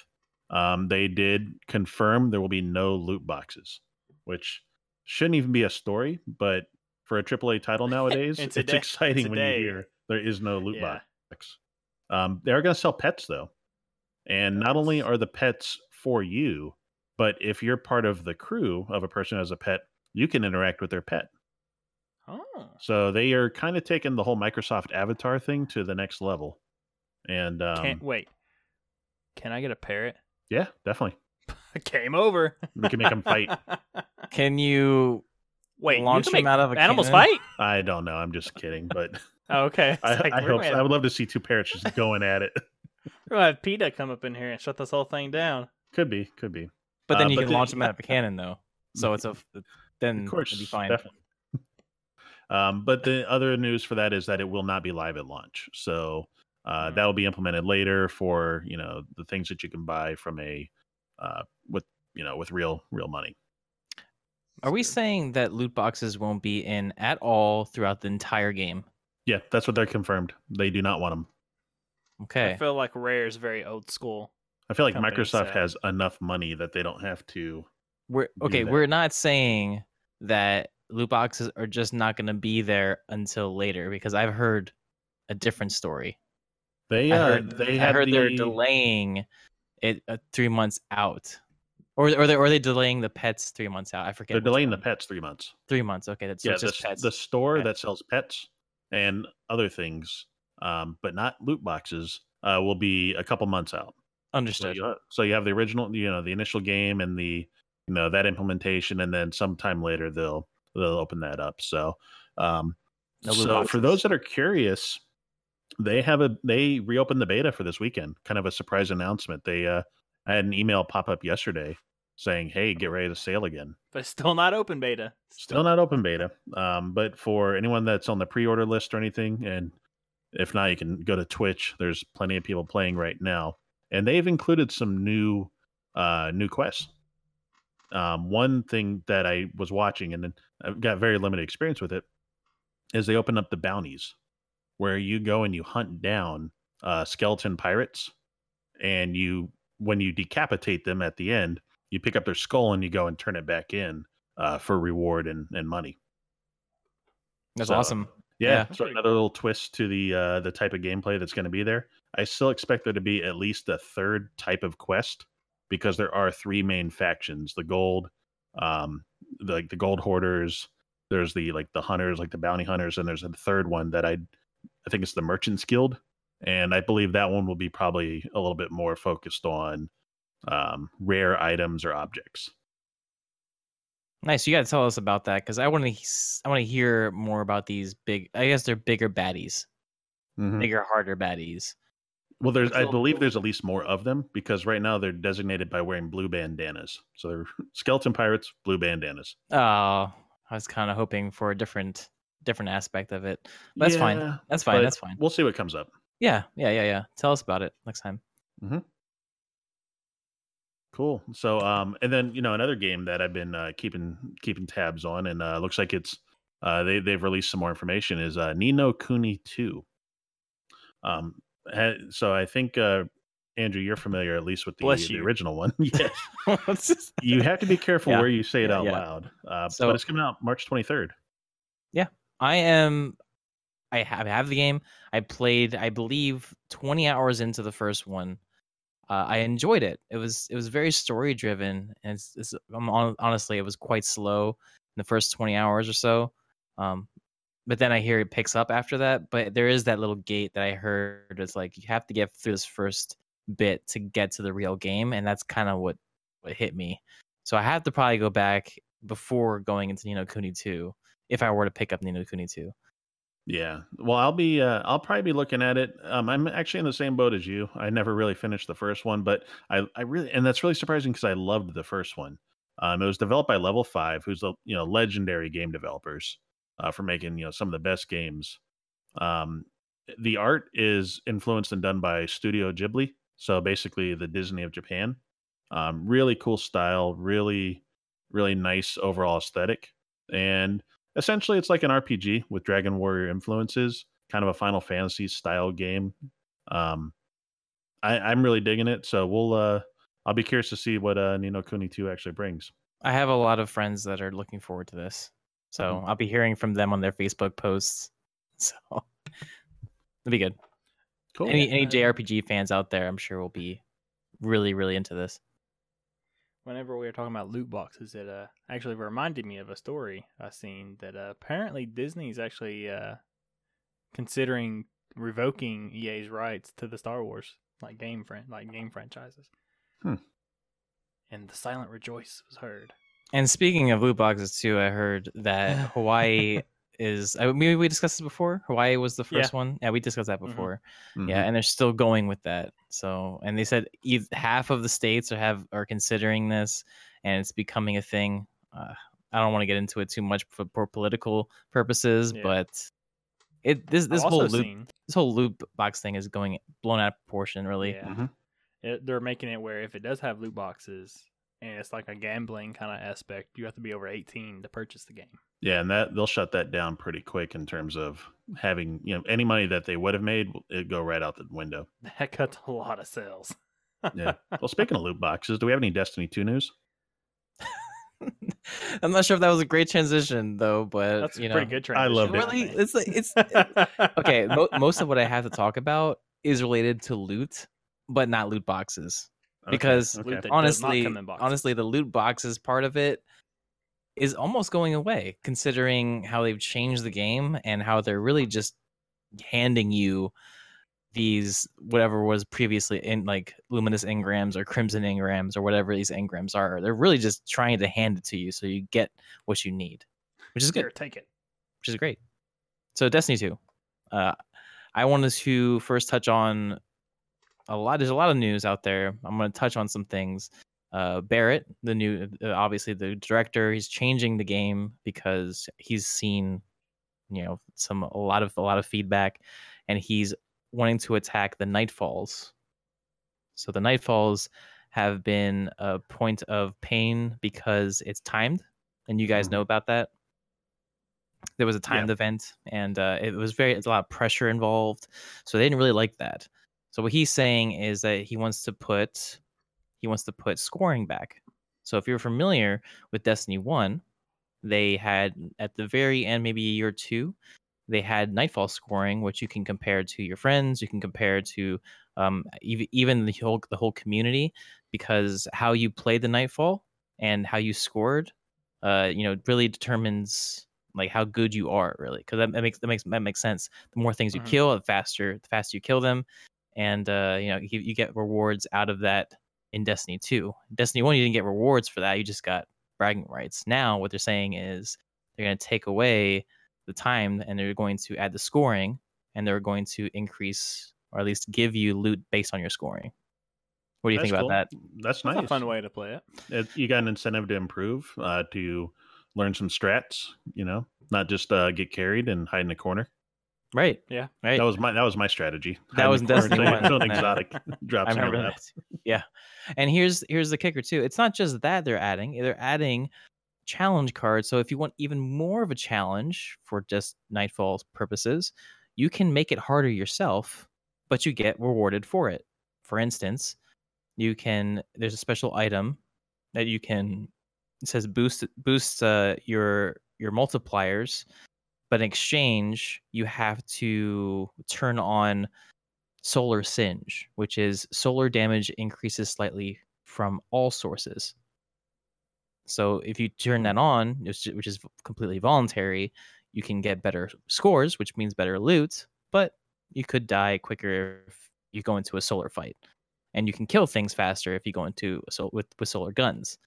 Um, they did confirm there will be no loot boxes, which shouldn't even be a story, but for a AAA title nowadays, it's today- exciting when today. you hear there is no loot Yeah. box. Um, they are going to sell pets though, and not only are the pets for you, but if you're part of the crew of a person who has a pet, you can interact with their pet. Oh. So they are kind of taking the whole Microsoft Avatar thing to the next level. And um, Can't wait. Can I get a parrot? yeah, definitely. Came over. We can make them fight. Can you Wait, launch can them out of a animals cannon? fight? I don't know. I'm just kidding, but Oh, okay. I, like, I we're hope gonna so. I would love to see two parrots just going at it. We're gonna have PETA come up in here and shut this whole thing down. Could be, could be. But then Uh, you but can the- launch them out of a cannon, though. So it's a then Of course, it'd be fine. definitely. Um, but the other news for that is that it will not be live at launch. So uh, Mm. that will be implemented later for you know the things that you can buy from a uh, with you know with real real money. Are we saying that loot boxes won't be in at all throughout the entire game? Yeah, that's what they're confirmed. They do not want them. Okay. I feel like Rare is very old school. I feel like company Microsoft said. has enough money that they don't have to. We're okay. We're not saying that loot boxes are just not going to be there until later because I've heard a different story. They I uh, heard, they I heard they're delaying it uh, three months out, or or they or they delaying the pets three months out. I forget. They're delaying the pets three months. three months. Okay, that's yeah, it's the, pets. the store that sells pets and other things, um, but not loot boxes, uh, will be a couple months out. So Understood. you, ha- so you have the original, you know, the initial game and the, you know, that implementation, and then sometime later they'll they'll open that up. So, um, so for those that are curious, they have a they reopened the beta for this weekend. Kind of a surprise announcement. They uh, I had an email pop up yesterday saying, "Hey, get ready to sail again." But still not open beta. Still not open beta. Um, but for anyone that's on the pre-order list or anything, and if not, you can go to Twitch. There's plenty of people playing right now, and they've included some new uh, new quests. Um, one thing that I was watching, and then I've got very limited experience with it, is they open up the bounties, where you go and you hunt down uh, skeleton pirates, and you when you decapitate them at the end, you pick up their skull and you go and turn it back in uh, for reward and, and money. That's So, awesome. Yeah, Yeah. so another little twist to the uh, the type of gameplay that's going to be there. I still expect there to be at least a third type of quest because there are three main factions: the gold, um, like the gold hoarders. There's the like the hunters, like the bounty hunters, and there's a third one that I, I think it's the merchants guild, and I believe that one will be probably a little bit more focused on um, rare items or objects. Nice. You got to tell us about that because I want to. I want to hear more about these big. I guess they're bigger baddies, Mhm. bigger, harder baddies. Well, there's It's a I little believe there's at least more of them because right now they're designated by wearing blue bandanas. So they're skeleton pirates, blue bandanas. Oh, I was kind of hoping for a different, different aspect of it. That's fine. That's fine. That's fine. We'll see what comes up. Yeah, yeah, yeah, yeah. Tell us about it next time. Cool. So, um, and then you know another game that I've been uh, keeping keeping tabs on, and uh, looks like it's uh, they they've released some more information is uh, Ni no Kuni two. Um, ha- so I think uh, Andrew, you're familiar at least with the, the original one. yes. You have to be careful Yeah. where you say it out yeah. loud. Uh, So- but it's coming out March 23rd. Yeah, I am. I have, I have the game. I played, I believe, 20 hours into the first one. Uh, I enjoyed it. It was it was very story driven, and it's, it's I'm hon- honestly it was quite slow in the first 20 hours or so. Um, but then I hear it picks up after that. But there is that little gate that I heard is like you have to get through this first bit to get to the real game, and that's kind of what what hit me. So I have to probably go back before going into Ni no Kuni 2 if I were to pick up Ni no Kuni 2. Yeah. Well, I'll be uh I'll probably be looking at it. Um I'm actually in the same boat as you. I never really finished the first one, but I I really and that's really surprising because I loved the first one. Um it was developed by Level 5, who's the, you know, legendary game developers uh for making, you know, some of the best games. Um the art is influenced and done by Studio Ghibli, so basically the Disney of Japan. Um really cool style, really really nice overall aesthetic. And essentially it's like an RPG with Dragon Warrior influences, kind of a Final Fantasy style game. Um, I, I'm really digging it, so we'll uh, I'll be curious to see what uh, Ni no Kuni 2 actually brings. I have a lot of friends that are looking forward to this. So Mhm. I'll be hearing from them on their Facebook posts. So it'll be good. Cool. Any any JRPG fans out there, I'm sure will be really, really into this. Whenever we were talking about loot boxes, it uh actually reminded me of a story I seen that uh, apparently Disney's actually uh considering revoking EA's rights to the Star Wars like game fran- like game franchises. Hmm. And the silent rejoice was heard. And speaking of loot boxes too, I heard that Hawaii is I maybe we discussed this before. Hawaii was the Yeah. first one. Yeah, we discussed that Mhm. before. Mhm. Yeah, and they're still going with that. So, and they said half of the states are have are considering this, and it's becoming a thing. Uh, I don't want to get into it too much for, for political purposes, Yeah. but it this this I've whole also loot seen, this whole loot box thing is going blown out of proportion. Really, yeah, Mhm. it, they're making it where if it does have loot boxes and it's like a gambling kind of aspect, you have to be over 18 to purchase the game. Yeah, and that they'll shut that down pretty quick in terms of having you know any money that they would have made, it go right out the window. That cuts a lot of sales. Yeah. well, speaking of loot boxes, do we have any Destiny 2 news? I'm not sure if that was a great transition though, but That's you a know, pretty good transition. I transition. loved it. Really, it's like it's okay. Mo- most of what I have to talk about is related to loot, but not loot boxes. Okay, Because okay. Loot that does not honestly, come in boxes. honestly, the loot boxes part of it is almost going away, considering how they've changed the game and how they're really just handing you these whatever was previously in like luminous engrams or crimson engrams or whatever these engrams are. They're really just trying to hand it to you so you get what you need, which is good Here, take it. which is great. So Destiny 2. Uh, I wanted to first touch on a lot. There's a lot of news out there. I'm going to touch on some things. Uh, Barrett, the new, uh, obviously the director, he's changing the game because he's seen, you know, some a lot of a lot of feedback, and he's wanting to attack the Nightfalls. So the Nightfalls have been a point of pain because it's timed, and you guys Mhm. know about that there was a timed event and uh, it was very it's a lot of pressure involved so they didn't really like that so what he's saying is that he wants to put he wants to put scoring back. So if you're familiar with destiny 1 they had at the very end maybe a year or two they had nightfall scoring which you can compare to your friends you can compare to um, even, the whole the whole community because how you played the nightfall and how you scored uh, you know really determines like how good you are really because that, that makes that makes that makes sense. The more things you Mhm. kill the faster the faster you kill them and uh you know you, you get rewards out of that in destiny 2 destiny 1 you didn't get rewards for that you just got bragging rights now what they're saying is they're going to take away the time and they're going to add the scoring and they're going to increase or at least give you loot based on your scoring what do you That's think about cool. that That's nice. That's nice. a fun way to play it. It, you got an incentive to improve, uh, to learn some strats. You know, not just uh, get carried and hide in a corner. Right Yeah. right That was my that was my strategy. That Hide was the corner Destiny 1. until an Yeah. exotic drops I on remember that. Yeah. And here's here's the kicker too. It's not just that they're adding, they're adding challenge cards. So if you want even more of a challenge for just Nightfall's purposes, you can make it harder yourself, but you get rewarded for it. For instance, you can there's a special item that you can it says boost boosts uh, your your multipliers, but in exchange you have to turn on solar singe, which is solar damage increases slightly from all sources. So if you turn that on, which is completely voluntary, you can get better scores, which means better loot, but you could die quicker if you go into a solar fight. And you can kill things faster if you go into a sol- with with solar guns.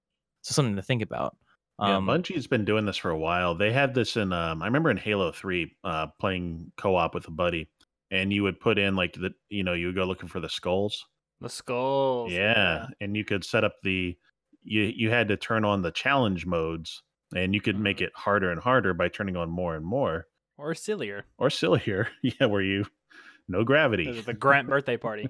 So something to think about. Yeah, Um, Bungie's been doing this for a while. They had this in um, I remember in Halo 3 uh playing co-op with a buddy and you would put in like the you know, you would go looking for the skulls. The skulls. Yeah, and you could set up the you you had to turn on the challenge modes and you could make Mhm. it harder and harder by turning on more and more Or sillier. or sillier. yeah, where you no gravity. The, the Grunt birthday party.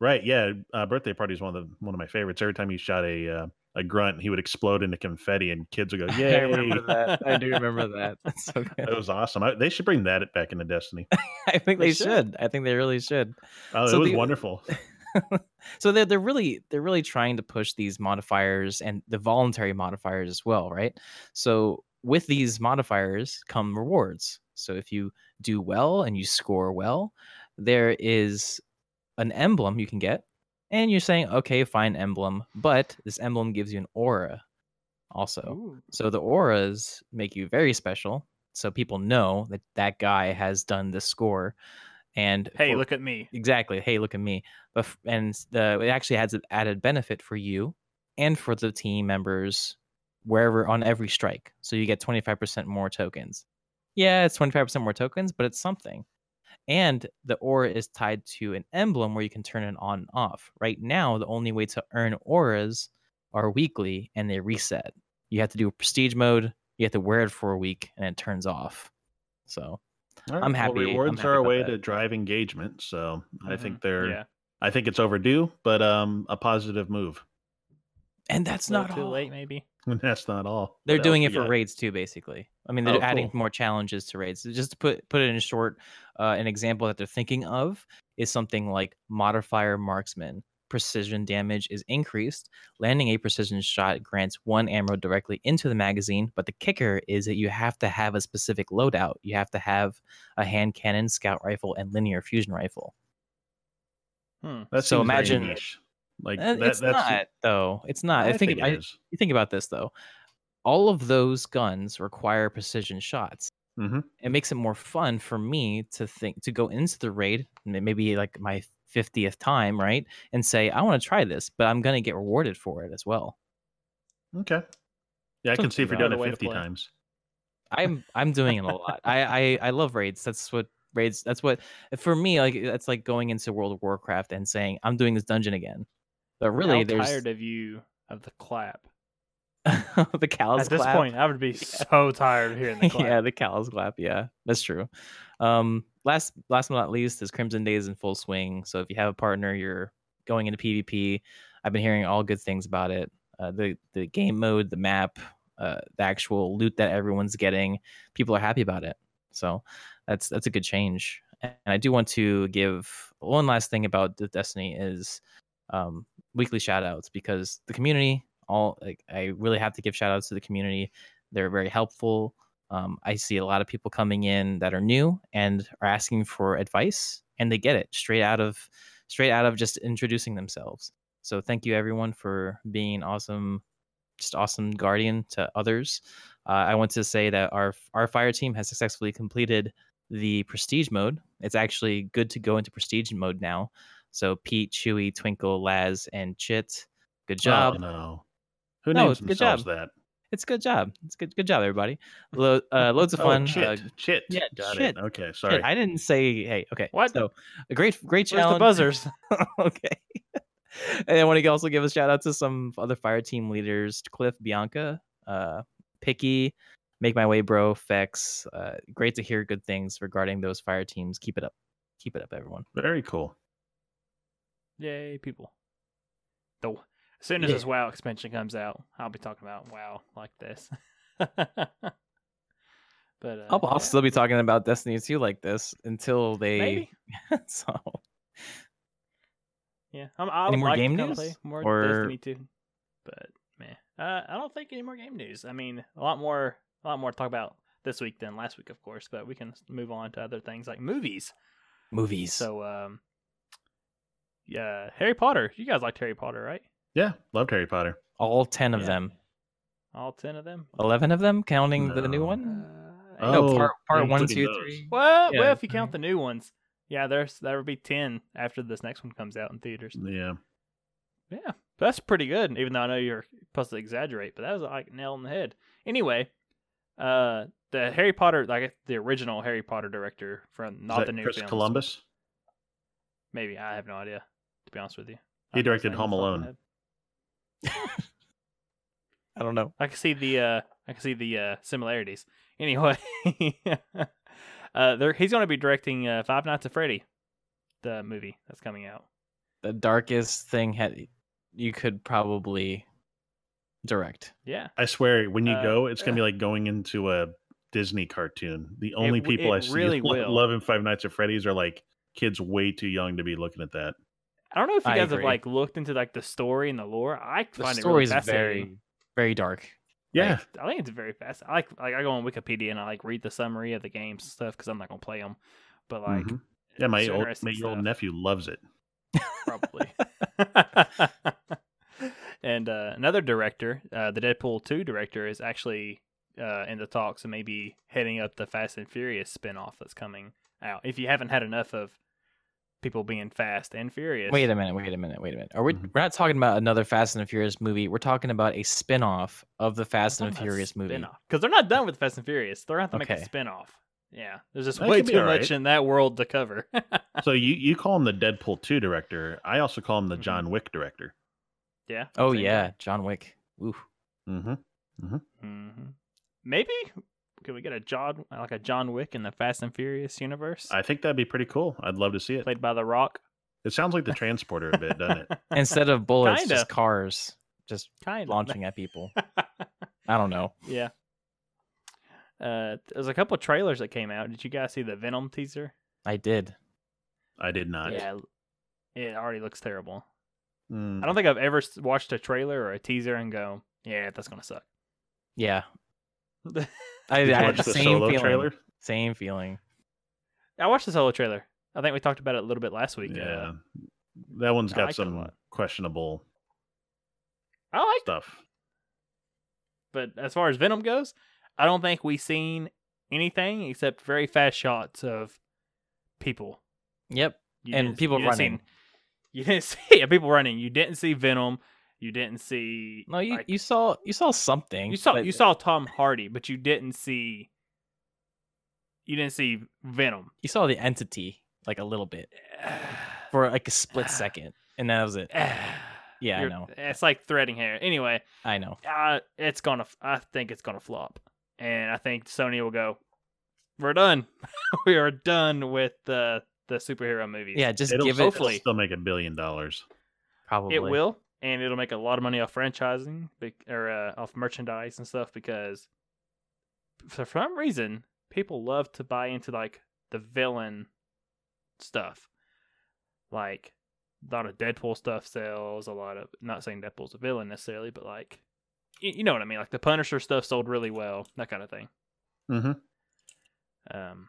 Right, yeah. Uh, birthday party is one of the one of my favorites. Every time you shot a uh, a grunt, he would explode into confetti, and kids would go, I remember that. I do remember that. That's so good. It was awesome. I, they should bring that back into Destiny. I think They they should. should. I think they really should. Oh, So it was the- wonderful. so they're they're really they're really trying to push these modifiers and the voluntary modifiers as well, right? So with these modifiers come rewards. So if you do well and you score well, there is an emblem you can get, and you're saying, okay, fine emblem, but this emblem gives you an aura also. Ooh. So the auras make you very special. So people know that that guy has done this score. And Hey, for- look at me. exactly. Hey, look at me. But and the it actually has an added benefit for you and for the team members wherever on every strike. So you get 25% more tokens. Yeah, it's 25% more tokens, but it's something. And the aura is tied to an emblem where you can turn it on and off. Right now, the only way to earn auras are weekly and they reset. You have to do a prestige mode, you have to wear it for a week, and it turns off. So All I'm well, happy- I'm rewards happy are a way that. to drive engagement. So I Mm-hmm. think they're. Yeah. I think it's overdue, but um, a positive move. and that's not not too all. late, maybe. That's not all. They're doing it we for got? raids too, basically. I mean, they're Oh, adding cool. more challenges to raids. Just to put put it in short, uh, an example that they're thinking of is something like modifier marksman. precision damage is increased. Landing a precision shot grants one ammo directly into the magazine, but the kicker is that you have to have a specific loadout. You have to have a hand cannon, scout rifle, and linear fusion rifle. Hmm. That So seems very imagine- niche. Like that, it's that's not though. It's not. I, I, think, think, I, it is. you think about this though. All of those guns require precision shots. Mhm. It makes it more fun for me to think to go into the raid, maybe like my fiftieth time, right, and say I want to try this, but I'm gonna get rewarded for it as well. Okay. Yeah, I can see if you're doing it 50 times. I'm I'm doing it a lot. I, I I love raids. That's what raids. That's what for me like that's like going into World of Warcraft and saying I'm doing this dungeon again. But really, How there's tired of you of the clap. the cows. At this clap. point, I would be so tired of hearing the clap. yeah, the cows clap. Yeah, that's true. Um, last last but not least is Crimson Days in full swing. So if you have a partner, you're going into PvP. I've been hearing all good things about it. Uh, the the game mode, the map, uh, the actual loot that everyone's getting, people are happy about it. So that's that's a good change. And I do want to give one last thing about the Destiny is um, weekly shout outs because the community all like I really have to give shout outs to the community. They're very helpful. Um, I see a lot of people coming in that are new and are asking for advice, and they get it straight out of straight out of just introducing themselves. So thank you everyone for being awesome, just awesome guardian to others. Uh, I want to say that our our fire team has successfully completed the prestige mode. It's actually good to go into prestige mode now. So Pete, Chewy, Twinkle, Laz, and Chit, good job. Oh, no. Who No, names themselves job. that? It's a good job. It's good. Good job, everybody. Lo- uh, loads of Oh, fun. chit. Uh, chit. yeah, Got chit. it. Okay, sorry. I didn't say. Hey, okay. What? So a great, great Where's the challenge. buzzers? okay. and I want to also give a shout out to some other fire team leaders: Cliff, Bianca, uh, Picky, Make My Way, Bro, Fex. Uh, great to hear good things regarding those fire teams. Keep it up. Keep it up, everyone. Very cool. Yay, people. The as soon as Yeah. this WoW expansion comes out, I'll be talking about WoW like this. but uh, I'll, yeah, still be talking about Destiny 2 like this until they. so Yeah, I'm, I Any more like game news? play more Or- Destiny 2, but man, uh, I don't think any more game news. I mean, a lot more, a lot more to talk about this week than last week, of course. But we can move on to other things like movies. movies. So, um, yeah, Harry Potter. You guys liked Harry Potter, right? Yeah, loved Harry Potter. all ten of Yeah. them. All ten of them. Eleven of them, counting the new No. one. Uh, no, Oh, part part one, two, those. three. Well, Yeah. well, if you count the new ones, yeah, there's there would be ten after this next one comes out in theaters. Yeah. Yeah, that's pretty good. Even though I know you're supposed to exaggerate, but that was like nail on the head. Anyway, uh, the Harry Potter, like the original Harry Potter director from Is not that the new Chris films. Columbus? Maybe I have no idea. To be honest with you, He I can't directed Home off the top of my Alone. I don't know. I can see the uh, I can see the uh, similarities. Anyway, uh, there he's going to be directing uh, Five Nights at Freddy, the movie that's coming out. The darkest thing had you could probably direct. Yeah, I swear, when you Uh, go, it's gonna be like going into a Disney cartoon. The only w- people I see really lo- loving Five Nights at Freddy's are like kids way too young to be looking at that. I don't know if you I guys have like looked into like the story and the lore. I The find it story really is fascinating. very, very dark. Yeah, Like, I think it's very fast. I like like I go on Wikipedia and I like read the summary of the games and stuff because I'm not gonna play them. But like, Mhm. yeah. My old interesting my old nephew loves it. probably. and uh, another director, uh, the Deadpool two director, is actually uh, in the talks and maybe heading up the Fast and Furious spinoff that's coming out. If you haven't had enough of people being fast and furious, Wait a minute. Wait a minute. Wait a minute. Are we? Mhm. We're not talking about another Fast and the Furious movie. We're talking about a spin-off of the Fast and the Furious movie. because they're not done with Fast and Furious. They're gonna have to make Okay. a spinoff. Yeah, there's just That way too alright. much in that world to cover. So you you call him the Deadpool two director. I also call him the Mhm. John Wick director. yeah. Oh same yeah, John Wick. Ooh. Mm-hmm. hmm Maybe could we get a John like a John Wick in the Fast and Furious universe, I think that'd be pretty cool. I'd love to see it. played by The Rock? It sounds like the transporter a bit, doesn't it? Instead of bullets, Kinda. just cars, just kind of launching at people. I don't know. yeah. Uh, there's a couple trailers that came out. Did you guys see the Venom teaser? I did. I did not. Yeah, it already looks terrible. Mm. I don't think I've ever watched a trailer or a teaser and go, "Yeah, that's gonna suck." Yeah, I, I had the the same solo feeling. trailer? Same feeling. I watched the solo trailer. I think we talked about it a little bit last week. Yeah, Uh, that one's got liked some lot. questionable I like, stuff. but as far as Venom goes, I don't think we've seen anything except very fast shots of people. Yep. You And people you didn't see- running. you didn't see yeah, people running. You didn't see Venom. You didn't see. No, you like, you saw you saw something. you saw but- you saw Tom Hardy, but you didn't see. You didn't see Venom you saw the entity like a little bit for like a split second, and that was it. Yeah, I You're- know. It's like threading hair. Anyway, I know. uh, it's gonna. I think it's gonna flop, and I think Sony will go. We're done. we are done with the the superhero movies. Yeah, just It'll give it. still- hopefully- still make a billion dollars. Probably it will, and it'll make a lot of money off franchising or uh, off merchandise and stuff because for some reason people love to buy into like the villain stuff. Like a lot of Deadpool stuff sells. A lot of not saying Deadpool's a villain necessarily, but like you, know what I mean. Like the Punisher stuff sold really well, that kind of thing. hmm Um,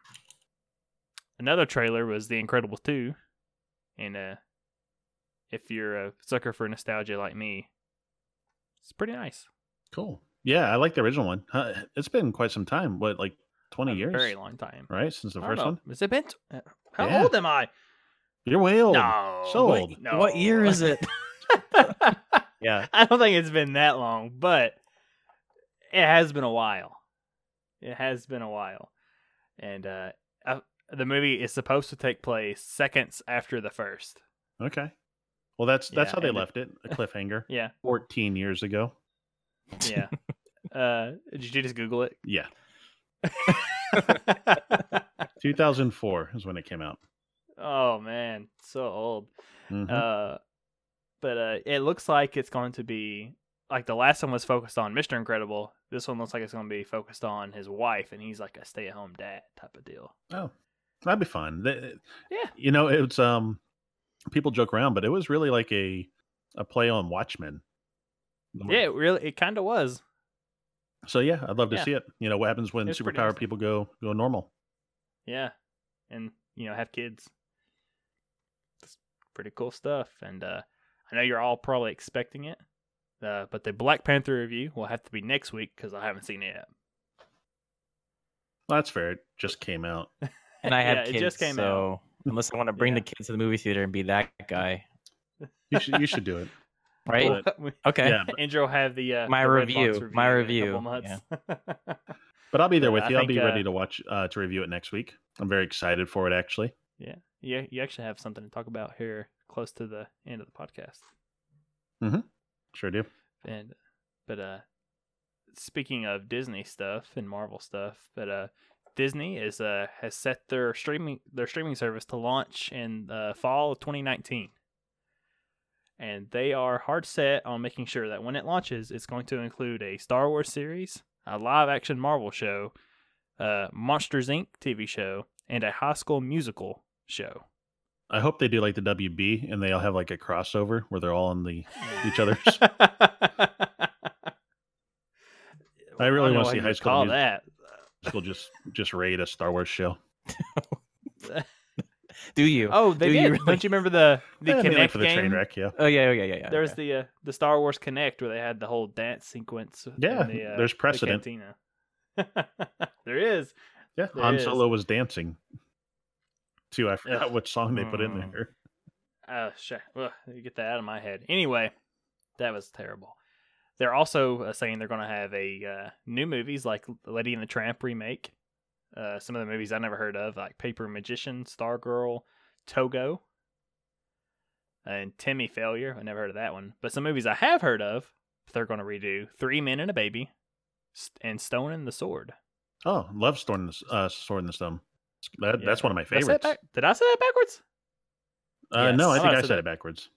another trailer was The Incredibles 2. And uh, if you're a sucker for nostalgia like me, it's pretty nice. Cool. Yeah, I like the original one. Huh, It's been quite some time. What, like twenty A years? very long time. Right since the I first know. one. Has it been? T- uh, how Yeah. old am I? You're way old. No. So What- old. No. What year is it? yeah. I don't think it's been that long, but it has been a while. It has been a while, and uh, I, the movie is supposed to take place seconds after the first. Okay. Well, that's that's Yeah, how they left it. A cliffhanger. Yeah, Fourteen years ago. yeah. uh, did you just Google it? Yeah. 2004 is when it came out. oh man, so old. Mhm. Uh, but uh, it looks like it's going to be like the last one was focused on Mister Incredible. This one looks like it's going to be focused on his wife, and he's like a stay-at-home dad type of deal. oh, that'd be fun. Th- Yeah. You know, it's um, people joke around, but it was really like a a play on Watchmen. Yeah, it really, it kind of was. So yeah, I'd love to Yeah. see it. You know, what happens when It's pretty superpower people go go normal? Yeah, and you know have kids. It's pretty cool stuff, and uh, I know you're all probably expecting it. Uh, but the Black Panther review will have to be next week because I haven't seen it yet. Well, that's fair. It just came out. And I have Yeah, it just came out. So unless I want to bring Yeah. the kids to the movie theater and be that guy, You should you should do it. right? But- Okay. Yeah, but, Andrew will have the uh, My the Redbox review, my review, couple months. but I'll be there with I you. I'll think, be uh, ready to watch uh, to review it next week. I'm very excited for it. Actually, yeah, yeah, you actually have something to talk about here close to the end of the podcast. Mhm. Sure do. And but uh speaking of Disney stuff and Marvel stuff, but uh Disney is uh has set their streaming their streaming service to launch in uh, fall of 2019. And they are hard set on making sure that when it launches, it's going to include a Star Wars series, a live action Marvel show, uh, Monsters Inc. TV show, and a high school musical show. I hope they do like the WB and they all have like a crossover where they're all on the each other's. I really don't wanna see High School call Music- that. We'll just just raid a Star Wars show. Do you? Oh, they Do did. you really? Don't you remember the the Eh, I mean, like Kinect for the train wreck, yeah. Oh yeah, yeah, yeah, yeah. There's okay. the uh, the Star Wars Kinect where they had the whole dance sequence. Yeah, the, uh, there's precedent. cantina. there is. Yeah, There Han is. Solo was dancing. Too, I forgot Ugh. what song they put in Mm. there. Oh, shit. Ugh, you get that out of my head. Anyway, that was terrible. They're also uh, saying they're going to have a uh, new movies like Lady and the Tramp remake. Uh, some of the movies I never heard of, like Paper Magician, Stargirl, Togo, and Timmy Failure. I never heard of that one. But some movies I have heard of, they're going to redo Three Men and a Baby, and Stone and the Sword. Oh, love Sword in the, uh, Sword and the Stone. That, That's one of my Did I say favorites. back- Did I say that backwards? Uh, no, I think Oh, I so said that- it backwards.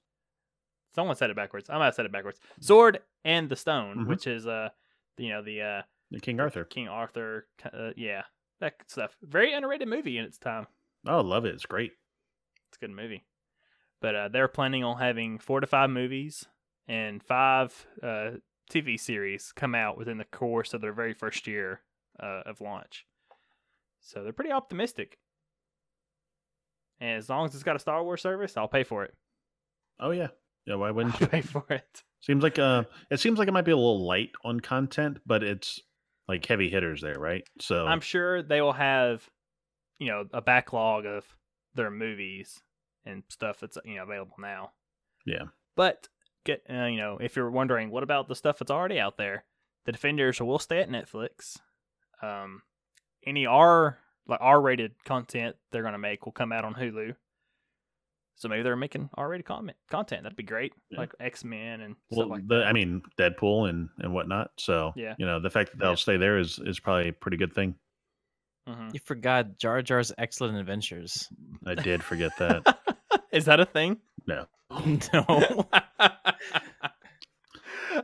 Someone said it backwards. I might have said it backwards. Sword and the Stone, Mhm. which is uh, you know the uh, King Arthur. King Arthur, uh, yeah, that stuff. Very underrated movie in its time. Oh, love it. It's great. It's a good movie. but uh, they're planning on having four to five movies and five uh, TV series come out within the course of their very first year uh, of launch. So they're pretty optimistic. And as long as it's got a Star Wars service, I'll pay for it. Oh yeah, yeah. Why wouldn't you? pay for it. Seems like uh, it seems like it might be a little light on content, but it's like heavy hitters there, right? So I'm sure they will have, you know, a backlog of their movies and stuff that's you know available now. Yeah. But get uh, you know, if you're wondering what about the stuff that's already out there, the Defenders will stay at Netflix. Um, any R like R-rated content they're gonna make will come out on Hulu. So maybe they're making R-rated comment content. That'd be great, Yeah. like X Men and well, stuff like the, that. I mean Deadpool and and whatnot. So Yeah. you know the fact that they'll Yeah. stay there is is probably a pretty good thing. Mhm. You forgot Jar Jar's Excellent Adventures. I did forget that. Is that a thing? no. no.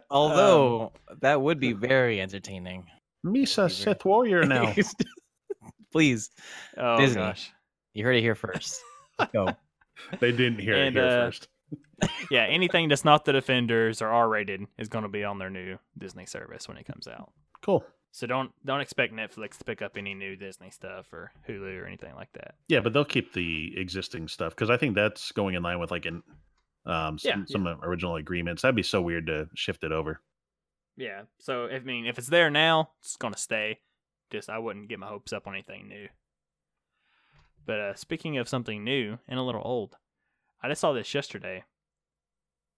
Although that would be very entertaining. Misa Believer. Sith Warrior now. Please, oh Disney. gosh. you heard it here first. Go. They didn't hear And, it here uh, first. yeah, anything that's not the Defenders or R rated is going to be on their new Disney service when it comes out. Cool. So don't don't expect Netflix to pick up any new Disney stuff or Hulu or anything like that. Yeah, but they'll keep the existing stuff because I think that's going in line with like an um some, Yeah, yeah. some original agreements. That'd be so weird to shift it over. Yeah. So I mean, if it's there now, it's going to stay. Just I wouldn't get my hopes up on anything new. But uh, speaking of something new and a little old, I just saw this yesterday.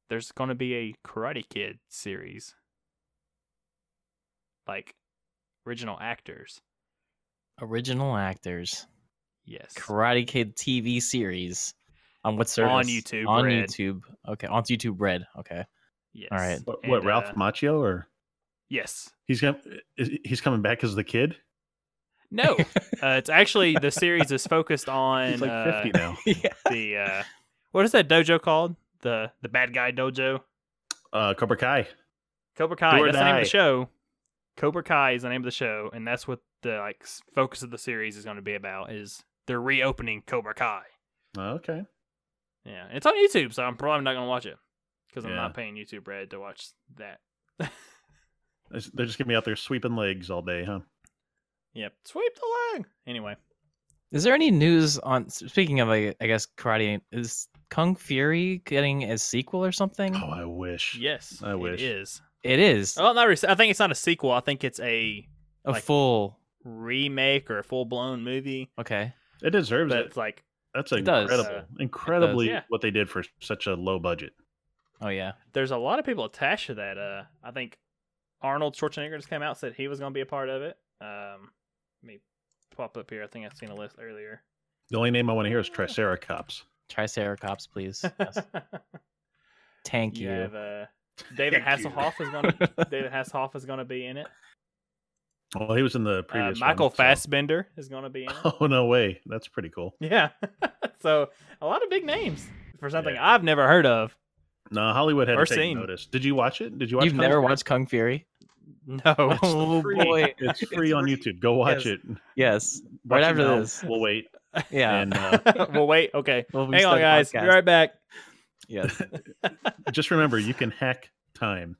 There's going to be a Karate Kid series. Like original actors. Original actors. Yes. Karate Kid TV series. On what service? On YouTube On Red. YouTube. Okay. On YouTube Red. Okay. Yes. All right. What, what And, Ralph uh, Macchio or Yes. he's com- is- he's coming back as the kid? No. uh, it's actually the series is focused on He's like uh, fifty now. yeah. the uh, what is that dojo called? The the bad guy dojo. Uh, Cobra Kai. Cobra Kai. That's the name of the show. Cobra Kai is the name of the show, and that's what the like focus of the series is going to be about. Is they're reopening Cobra Kai. Oh, okay. Yeah, it's on YouTube, so I'm probably not going to watch it because I'm Yeah. not paying YouTube Red to watch that. They're just gonna be out there sweeping legs all day, huh? Yep, sweep the leg. Anyway, Is there any news on speaking of like, I guess karate is Kung Fury getting a sequel or something? Oh, I wish. yes, I wish. it is. It is Oh, not. Re- I think it's not a sequel. I think it's a a like- full. remake or a full blown movie. Okay. It deserves But it. it's like That's It does. incredible. Uh, Incredibly yeah. what they did for such a low budget. Oh yeah. there's a lot of people attached to that. Uh, I think Arnold Schwarzenegger just came out and said he was going to be a part of it. Um, let me pop up here. I think I've seen a list earlier. The only name I want to hear is Triceratops. Triceratops, please. Yes. Thank you you. have uh, David Thank you. Hasselhoff is going to David Hasselhoff is going to be in it. Well, he was in the Uh, previous. Michael one, so- Fassbender is going to be in it. Oh no way! That's pretty cool. yeah, so a lot of big names for something Yeah. I've never heard of. No, Hollywood had Or to take seen. notice. Did you watch it? Did you watch? You've Kung never Fury? watched Kung Fury? No, Oh free. boy. It's free It's on free. YouTube. Go watch Yes. it. Yes. Watch Right after now. this. We'll wait. Yeah. And uh, well, wait. Okay, We'll hang on, restart the guys. Be right back. Yes. just remember, you can hack time.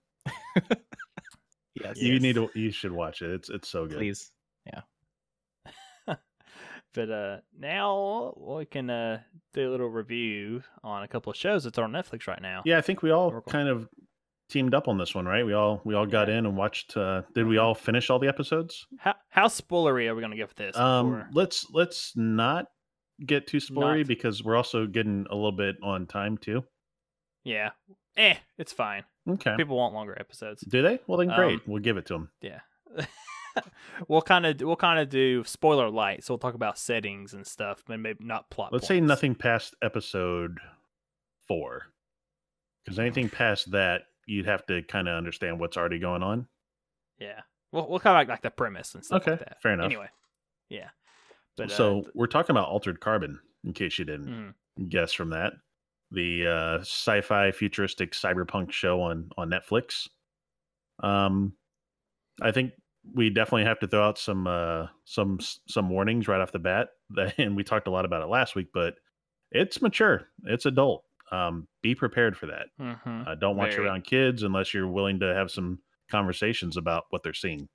Yes. You Yes. need to. You should watch it. It's it's so good. Please. Yeah. but uh, now we can uh, do a little review on a couple of shows that's on Netflix right now. Yeah, I think we all Oracle. kind of teamed up on this one, right? We all we all got in and watched. Uh, did we all finish all the episodes? How how spoilery are we going to give this? Um, before- let's let's not get too spoilery Not- because we're also getting a little bit on time too. yeah, eh, it's fine. Okay. People want longer episodes. Do they? Well, then great. Um, we'll give it to them. Yeah. we'll kind of we'll kind of do spoiler light, so we'll talk about settings and stuff, but maybe not plot. Let's say nothing past episode four, because anything past that, you'd have to kind of understand what's already going on. Yeah, we'll we'll kind of like, like the premise and stuff like Okay, that. fair enough. Anyway, yeah. But uh, so th- we're talking about Altered Carbon, in case you didn't mm, guess from that. The uh, sci-fi futuristic cyberpunk show on on Netflix. Um, I think we definitely have to throw out some uh, some some warnings right off the bat. And we talked a lot about it last week, but it's mature, it's adult. Um, be prepared for that. Mm-hmm. Uh, don't watch Very. around kids unless you're willing to have some conversations about what they're seeing.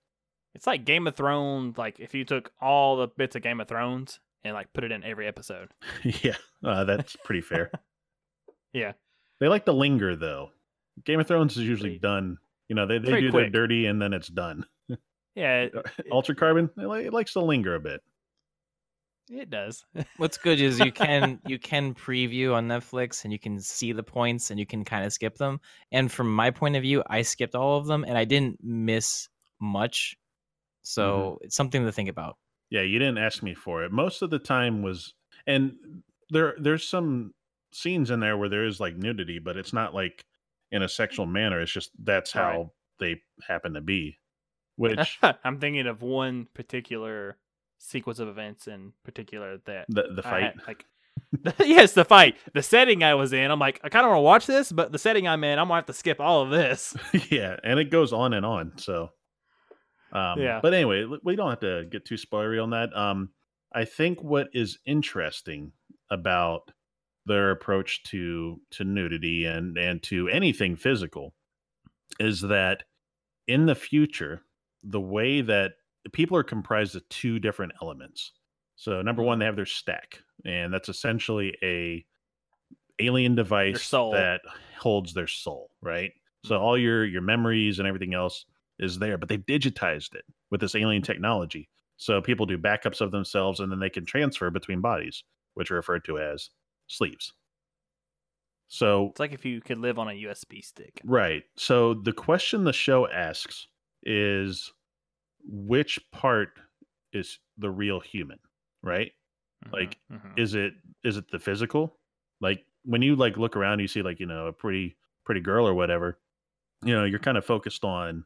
It's like Game of Thrones. Like if you took all the bits of Game of Thrones and like put it in every episode. yeah, uh, that's pretty fair. Yeah. They like to linger though. Game of Thrones is usually done. You know, they, they do their quick. dirty and then it's done. Yeah, it, Altered Carbon, it, it likes to linger a bit. It does. What's good is you can you can preview on Netflix and you can see the points and you can kind of skip them. And from my point of view, I skipped all of them and I didn't miss much. Mm-hmm. So it's something to think about. Yeah, you didn't ask me for it. Most of the time was, and there there's some scenes in there where there is like nudity, but it's not like in a sexual manner. It's just that's how Right. they happen to be. Which I'm thinking of one particular sequence of events in particular that the the fight. had, like yes, the fight. The setting I was in, I'm like, I kind of want to watch this, but the setting I'm in, I'm gonna have to skip all of this. yeah, and it goes on and on. So, um, Yeah. But anyway, we don't have to get too spoilery on that. Um, I think what is interesting about their approach to to nudity and and to anything physical is that in the future, the way that people are comprised of two different elements. So, number one, they have their stack, and that's essentially a alien device that holds their soul, right? So mm-hmm. all your your memories and everything else is there, but they've digitized it with this alien mm-hmm. technology. So people do backups of themselves and then they can transfer between bodies, which are referred to as sleeves. So It's like if you could live on a USB stick. Right. So the question the show asks is which part is the real human, right? Mhm, Like, mhm. Is it is it the physical? Like when you like look around you see like, you know, a pretty pretty girl or whatever, you know, you're kind of focused on,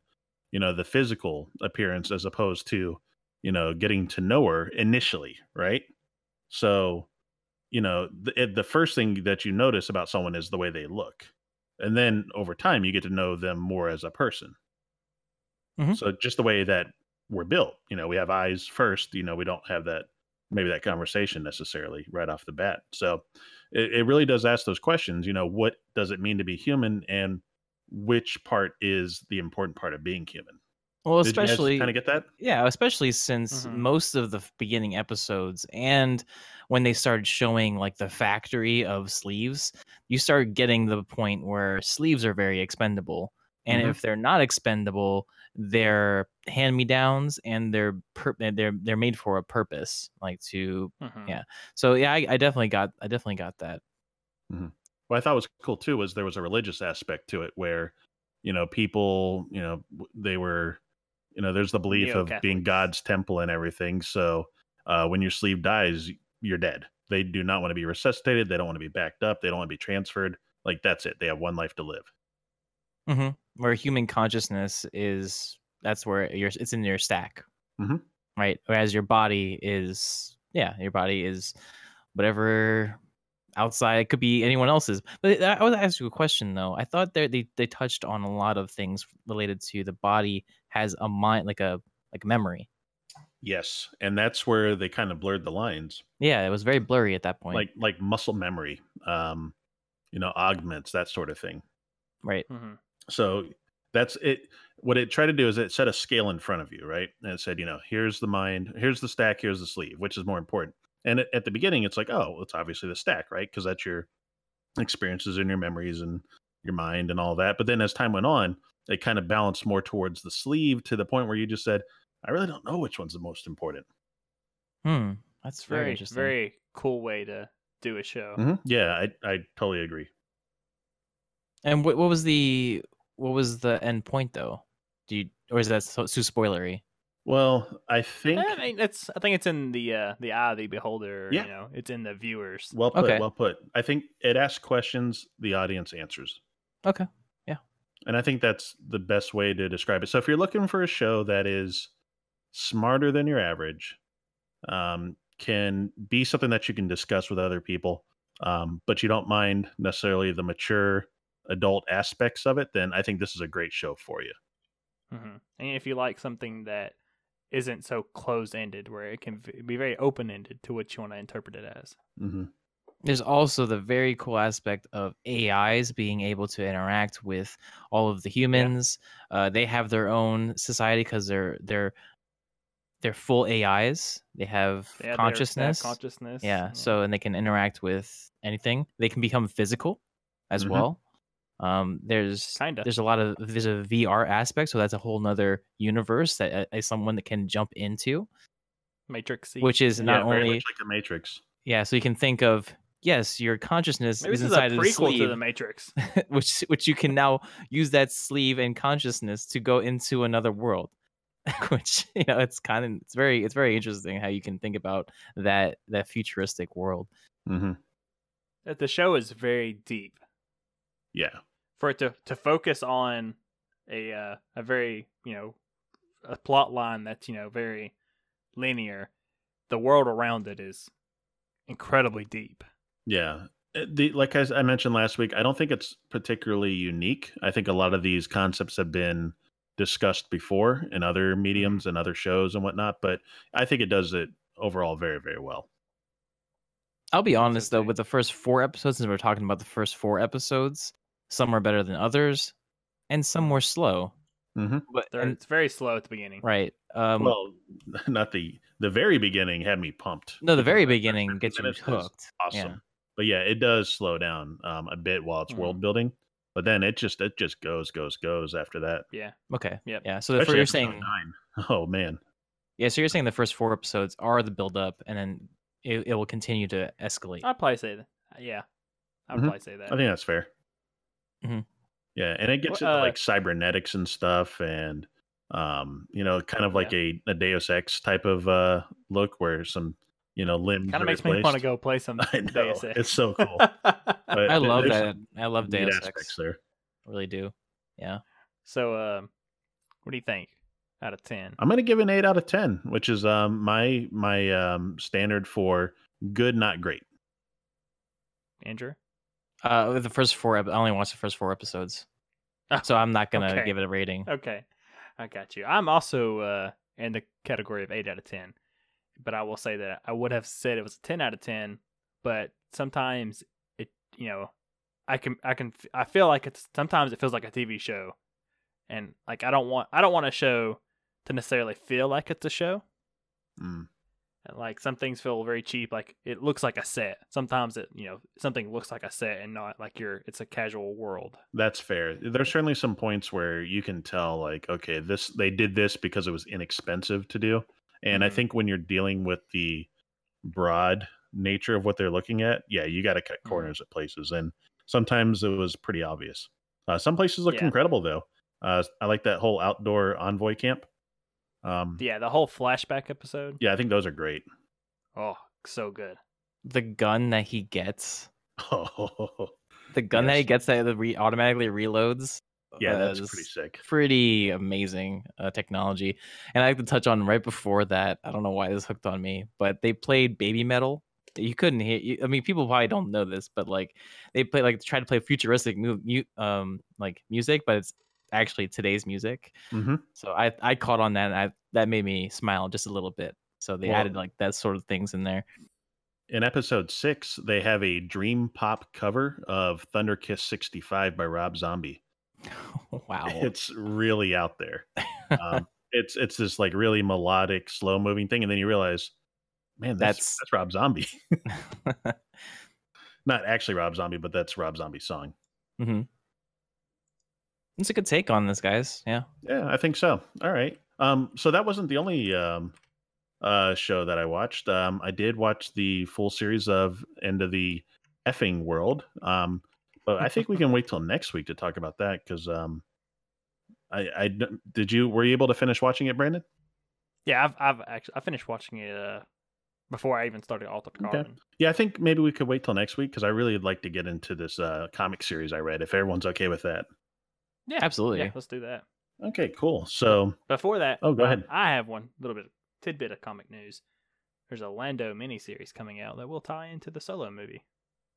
you know, the physical appearance as opposed to, you know, getting to know her initially, right? So, you know, the, it- the first thing that you notice about someone is the way they look. And then over time, you get to know them more as a person. Mhm. So, just the way that we're built, you know, we have eyes first, you know, we don't have that, maybe that conversation necessarily right off the bat. So, it, it really does ask those questions, you know, what does it mean to be human and which part is the important part of being human? Well, especially kind of get that? Yeah, especially since Mhm. most of the beginning episodes and when they started showing like the factory of sleeves, you start getting the point where sleeves are very expendable. And Mhm. if they're not expendable, they're hand-me-downs and they're pur- and they're they're made for a purpose, like to Mhm. yeah. So yeah, I, I definitely got I definitely got that. What I thought was cool too was there was a religious aspect to it where, you know, people, you know, they were, you know, there's the belief of being God's temple and everything. So uh, when your sleeve dies, you're dead. They do not want to be resuscitated. They don't want to be backed up. They don't want to be transferred. Like that's it. They have one life to live. Hmm Where human consciousness is that's where your it's in your stack, Mhm. right? Whereas your body is yeah, your body is whatever outside. It could be anyone else's. But I was would ask you a question though. I thought they they they touched on a lot of things related to the body has a mind like a like memory. Yes, and that's where they kind of blurred the lines, Yeah, it was very blurry at that point. like like muscle memory, um, you know, augments that sort of thing. right. Mhm. So that's it what it tried to do is it set a scale in front of you right and it said you know here's the mind here's the stack here's the sleeve which is more important and at- at the beginning it's like oh it's obviously the stack right because that's your experiences and your memories and your mind and all that but then as time went on it kind of balanced more towards the sleeve to the point where you just said i really don't know which one's the most important Hmm. That's very, Very, interesting. very cool way to do a show. Mhm. yeah I, I totally agree And what what was the what was the end point though? Do you or is that so, too spoilery? well i think I mean, it's. I think it's in the uh, the eye of the beholder. Yeah. You know, it's in the viewers. well put Okay. well put i think it asks questions the audience answers Okay. Yeah. And I think that's the best way to describe it. So if you're looking for a show that is smarter than your average, um, can be something that you can discuss with other people, um, but you don't mind necessarily the mature adult aspects of it, then I think this is a great show for you. hmm And if you like something that isn't so closed ended, where it can be very open ended to what you want to interpret it as. hmm There's also the very cool aspect of AIs being able to interact with all of the humans. Uh, they have their own society because they're they're they're full AIs. They have They have their- they consciousness. consciousness. yeah. So and they can interact with anything. They can become physical as Mhm. well. Um, there's Kinda. there's a lot of there's a VR aspect, so that's a whole nother universe that uh, someone that can jump into, Matrix. which is not yeah, only like the Matrix. yeah. So you can think of yes, your consciousness maybe is this is a inside of the prequel to the Matrix. which which you can now use that sleeve and consciousness to go into another world. which you know it's kind of it's very it's very interesting how you can think about that that futuristic world. hmm That the show is very deep. Yeah. For it to to focus on a uh, a very you know a plot line that's you know very linear the world around it is incredibly deep Yeah. Uh, The, like I mentioned last week, I don't think it's particularly unique. I think a lot of these concepts have been discussed before in other mediums and other shows and whatnot, but I think it does it overall very, very well. I'll be honest though, with the first four episodes, and we're talking about the first four episodes, some are better than others, and some were slow. Mm-hmm. But and- it's very slow at the beginning right, um, well, not the the very beginning had me pumped. no, the very beginning 15 gets you hooked. Awesome. Yeah. But yeah, it does slow down um, a bit while it's Mhm. world building, but then it just it just goes goes goes after that. yeah Okay. Yep. Yeah. So the, you're saying, nine. Oh man. yeah. So you're saying the first four episodes are the build up, and then it, it will continue to escalate. i'd probably say that yeah i'd Mhm. probably say that I think that's fair. Mhm. Yeah, and it gets Wh- into uh, like cybernetics and stuff, and um, you know, kind of like a, a Deus Ex type of uh look where some you know limbs kind of makes me want to go play some I know Deus Ex. it's so cool. But I love that. I love neat Deus aspects Ex. there. Really do. Yeah. so um what do you think out of 10 I'm gonna give an eight out of ten, which is um my my um standard for good, not great. andrew Uh, the first four, ep- I only watched the first four episodes, so I'm not gonna Okay. give it a rating. Okay, I got you. I'm also uh, in the category of eight out of ten, but I will say that I would have said it was a ten out of ten. But sometimes it, you know, I can, I can, I feel like it's sometimes it feels like a TV show, and like I don't want, I don't want a show to necessarily feel like it's a show. Mm. Like some things feel very cheap. Like it looks like a set. Sometimes it, you know, something looks like a set and not like you're. It's a casual world. That's fair. There's certainly some points where you can tell, like, okay, this they did this because it was inexpensive to do. And I Mhm. think when you're dealing with the broad nature of what they're looking at, yeah, you got to cut Mhm. corners at places. And sometimes it was pretty obvious. Uh, some places look Yeah. incredible, though. Uh, I like that whole outdoor envoy camp. Um, Yeah, the whole flashback episode. yeah, I think those are great. Oh, so good. The gun that he gets, Oh, the gun that he gets that re- automatically reloads. yeah, uh, that's pretty sick. Pretty amazing uh, technology. And I like to touch on right before that. I don't know why this hooked on me, but they played Baby Metal. You couldn't hear. You, I mean, people probably don't know this, but like they play like try to play futuristic mu- mu- um like music, but it's actually today's music. hmm So I I caught on that, and I that made me smile just a little bit. So they Well- added like that sort of things in there. In episode six, they have a dream pop cover of Thunder Kiss 65 by Rob Zombie. wow. It's really out there. Um, it's it's this like really melodic, slow moving thing, and then you realize, man, that's That's- that's Rob Zombie. Not actually Rob Zombie, but that's Rob Zombie's song. hmm It's a good take on this, guys. Yeah. Yeah, I think so. All right. Um, so that wasn't the only um uh show that I watched. Um, I did watch the full series of End of the Effing World. Um, but I think we can wait till next week to talk about that because um, I I d- did you were you able to finish watching it, Brandon? Yeah, I've I've actually I finished watching it uh before I even started Altered Okay. Yeah, I think maybe we could wait till next week because I really would like to get into this uh comic series I read. If everyone's okay with that. Yeah, Absolutely. Yeah, let's do that. Okay, cool. So Before that, Oh, go ahead. I have one little bit tidbit of comic news. There's a Lando miniseries coming out that will tie into the Solo movie.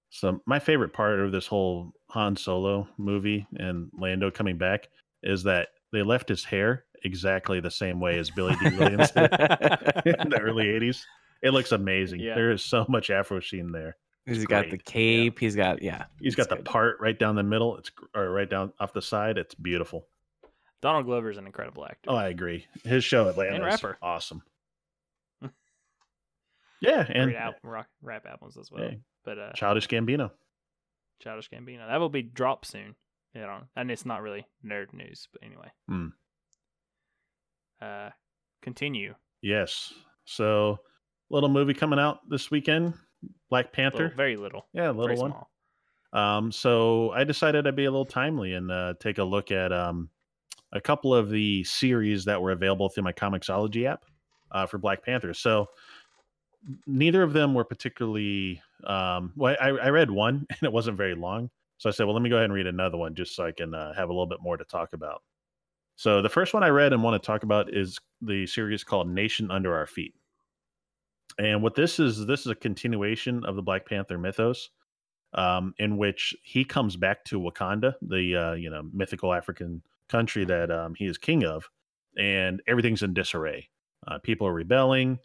So my favorite part of this whole Han Solo movie and Lando coming back is that they left his hair exactly the same way as Billy Dee Williams did in the early '80s. It looks amazing. Yeah. There is so much Afro sheen there. He's got the great. Yeah. cape. He's got yeah. He's got it's the good. part right down the middle. It's or right down off the side. It's beautiful. Donald Glover's an incredible actor. Oh, I agree. His show Atlanta And is rapper. awesome. yeah, and Great album, rock, rap albums as well. Yeah. But uh, Childish Gambino. Childish Gambino that will be dropped soon. You know, and it's not really nerd news, but anyway. Hmm. Uh, continue. Yes. So, little movie coming out this weekend. Black Panther. Little, very little. yeah, a very little one. small. Um, so I decided I'd be a little timely and uh, take a look at um, a couple of the series that were available through my Comixology app uh, for Black Panther. So neither of them were particularly. Um, well, I, I read one and it wasn't very long, so I said, "Well, let me go ahead and read another one just so I can uh, have a little bit more to talk about." So the first one I read and want to talk about is the series called Nation Under Our Feet. And what this is, this is a continuation of the Black Panther mythos um, in which he comes back to Wakanda, the uh, you know mythical African country that um, he is king of, and everything's in disarray. Uh, people are rebelling.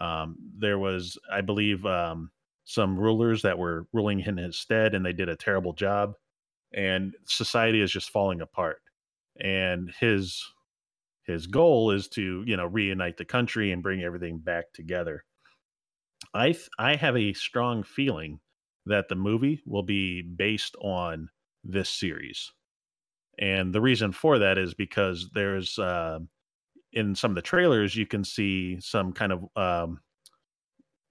Um, there was, I believe, um, some rulers that were ruling in his stead, and they did a terrible job. And society is just falling apart. And his his goal is to you know reunite the country and bring everything back together. I th- I have a strong feeling that the movie will be based on this series. And the reason for that is because there's uh, in some of the trailers you can see some kind of um,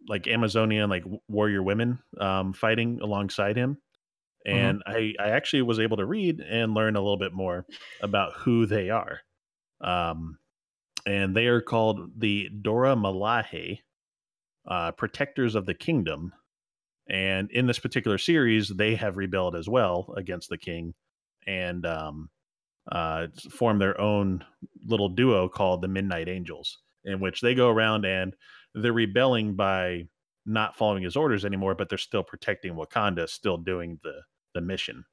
like Amazonian like warrior women um, fighting alongside him. And I, I actually was able to read and learn a little bit more about who they are. Um, and they are called the Dora Milaje, uh, protectors of the kingdom. And in this particular series, they have rebelled as well against the king and um, uh, form their own little duo called the Midnight Angels, in which they go around and they're rebelling by not following his orders anymore, but they're still protecting Wakanda, still doing the the mission.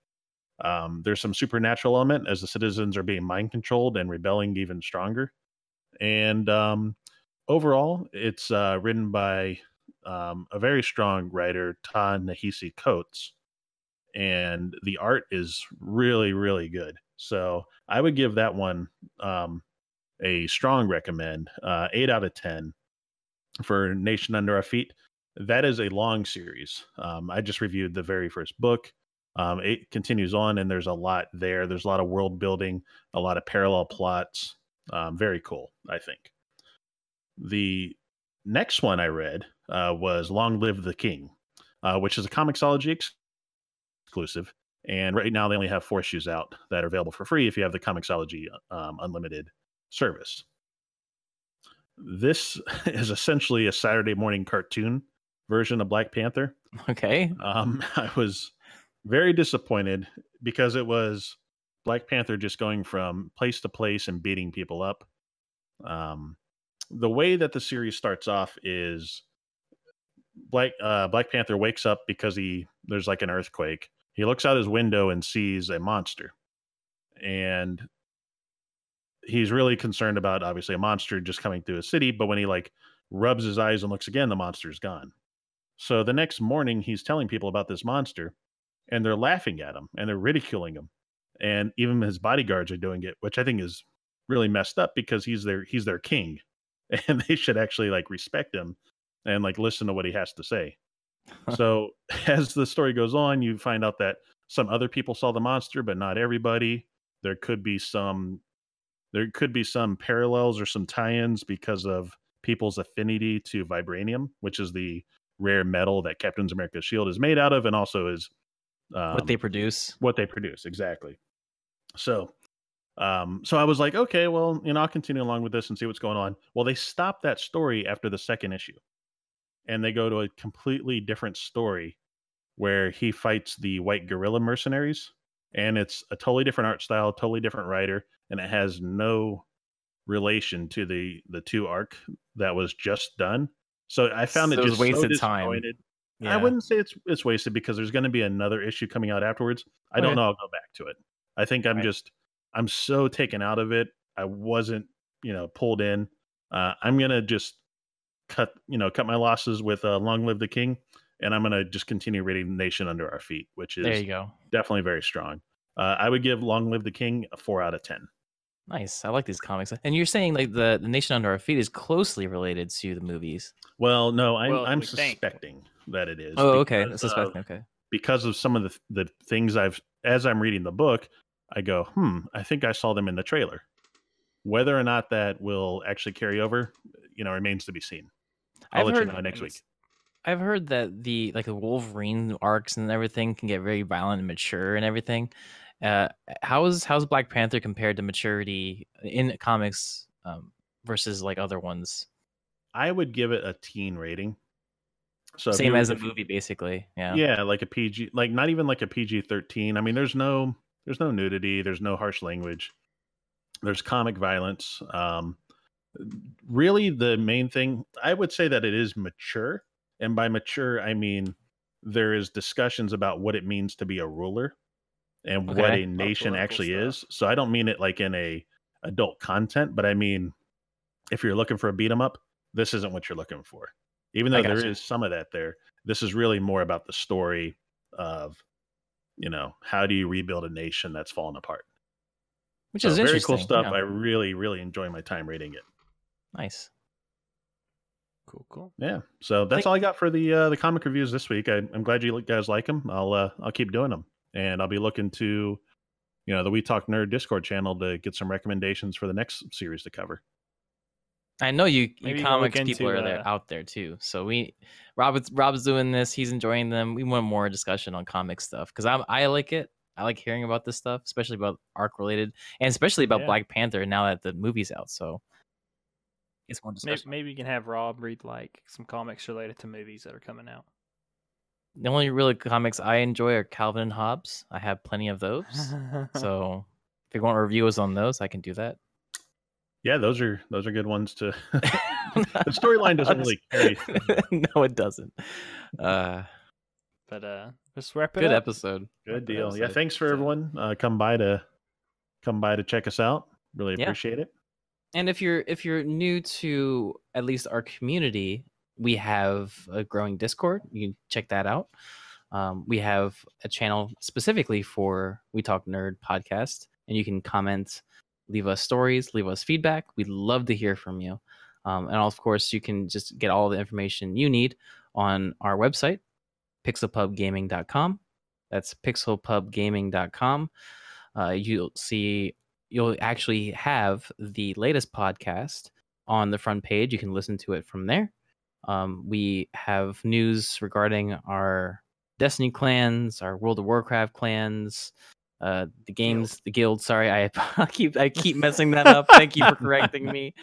Um, there's some supernatural element as the citizens are being mind controlled and rebelling even stronger. And um, overall, it's uh, written by um, a very strong writer, Ta-Nehisi Coates, and the art is really, really good. So I would give that one um, a strong recommend, uh, eight out of ten for Nation Under Our Feet. That is a long series. Um, I just reviewed the very first book. Um, it continues on, and there's a lot there. There's a lot of world building, a lot of parallel plots. Um, very cool, I think. The next one I read uh, was Long Live the King, uh, which is a Comixology ex- exclusive. And right now, they only have four issues out that are available for free if you have the Comixology um, Unlimited service. This is essentially a Saturday morning cartoon version of Black Panther. Okay. Um, I was very disappointed because it was Black Panther just going from place to place and beating people up. Um, the way that the series starts off is Black uh, Black Panther wakes up because he there's like an earthquake. He looks out his window and sees a monster, and he's really concerned about obviously a monster just coming through a city. But when he like rubs his eyes and looks again, the monster's gone. So the next morning, he's telling people about this monster, and they're laughing at him and they're ridiculing him, and even his bodyguards are doing it, which I think is really messed up because he's their he's their king, and they should actually like respect him and like listen to what he has to say. so as the story goes on, you find out that some other people saw the monster, but not everybody. There could be some there could be some parallels or some tie-ins because of people's affinity to vibranium, which is the rare metal that Captain America's shield is made out of, and also is um, what they produce. what they produce exactly. So, um, so I was like, okay, well, you know, I'll continue along with this and see what's going on. Well, they stop that story after the second issue, and they go to a completely different story where he fights the white gorilla mercenaries, and it's a totally different art style, totally different writer, and it has no relation to the the two arc that was just done. So I found it So it just so wasted time. Yeah. I wouldn't say it's it's wasted because there's going to be another issue coming out afterwards. I don't know. I'll go back to it. I think I'm Right. just I'm so taken out of it. I wasn't you know pulled in. Uh, I'm gonna just cut you know cut my losses with uh, Long Live the King and I'm gonna just continue reading Nation Under Our Feet, which There is you go. definitely very strong. Uh, I would give Long Live the King a four out of ten. Nice. I like these comics. And you're saying like the, the Nation Under Our Feet is closely related to the movies. Well, no, I'm Well, I'm we think. suspecting that it is. Oh, okay. because Suspect. of- Okay. because of some of the the things I've as I'm reading the book, I go, hmm, I think I saw them in the trailer. Whether or not that will actually carry over, you know, remains to be seen. I'll I've let heard- you know next week. I've heard that the like the Wolverine arcs and everything can get very violent and mature and everything. Uh, how is how's Black Panther compared to maturity in comics um, versus like other ones? I would give it a teen rating. So Same as a movie, basically. Yeah. yeah like a pg like not even like a pg-13 i mean there's no there's no nudity there's no harsh language there's comic violence um really the main thing i would say that it is mature and by mature i mean there is discussions about what it means to be a ruler and what a nation actually stuff. is so i don't mean it like in a adult content but i mean if you're looking for a beat 'em up this isn't what you're looking for even though there is gotcha. some of that there this is really more about the story of you know how do you rebuild a nation that's fallen apart Which So is very interesting. cool stuff yeah. i really really enjoy my time reading it Nice. Cool, cool. yeah so that's Think- all i got for the uh the comic reviews this week I, i'm glad you guys like them i'll uh i'll keep doing them and i'll be looking to you know the we talk nerd discord channel to get some recommendations for the next series to cover I know you, Maybe you comics people into, are there uh, out there too. So we, Rob's Rob's doing this. He's enjoying them. We want more discussion on comic stuff because I'm I like it. I like hearing about this stuff, especially about arc related, and especially about Yeah. Black Panther. Now that the movie's out, so it's more Maybe, discussion. maybe you can have Rob read like some comics related to movies that are coming out. The only really comics I enjoy are Calvin and Hobbes. I have plenty of those. so if you want reviews on those, I can do that. Yeah those are those are good ones to the storyline doesn't really carry no, it doesn't. Uh, but uh, let's wrap it good up. episode. Good Good deal. Yeah, thanks for So- everyone. Uh, come by to come by to check us out. Really Yeah. appreciate it. And if you're if you're new to at least our community, we have a growing Discord. You can check that out. Um, we have a channel specifically for We Talk Nerd podcast, and you can comment, leave us stories, leave us feedback. We'd love to hear from you. Um, and of course, you can just get all the information you need on our website, pixelpubgaming.com. That's pixelpubgaming.com. Uh, you'll see, you'll actually have the latest podcast on the front page. You can listen to it from there. Um, we have news regarding our Destiny clans, our World of Warcraft clans, uh, the games, the guild. Sorry, I, I keep I keep messing that up. Thank you for correcting me.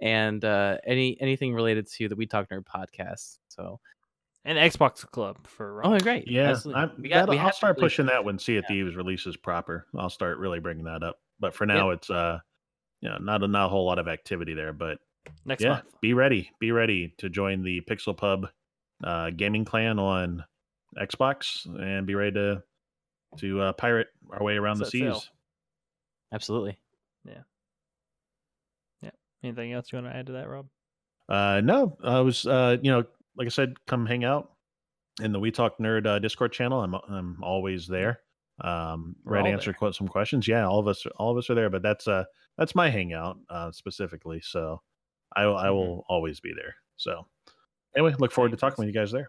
And uh, any anything related to the We Talk Nerd podcast. So, And Xbox Club for Rob. oh, great. Yeah, I'm, we got. We I'll start really- pushing that when Sea of Thieves releases proper. I'll start really bringing that up. But for now, it's uh, you know, not a not a whole lot of activity there. But next yeah, month. be ready, be ready to join the Pixel Pub uh, gaming clan on Xbox, and be ready to to uh, pirate our way around the Set sail. seas. Absolutely. Anything else you want to add to that, Rob? Uh, no, I was, uh, you know, like I said, come hang out in the We Talk Nerd uh, Discord channel. I'm, I'm always there. Um, We're ready to all answer quote some questions. Yeah, all of us, all of us are there. But that's uh, that's my hangout uh, specifically. So I, will I Mhm. will always be there. So anyway, look forward to talking with you guys there.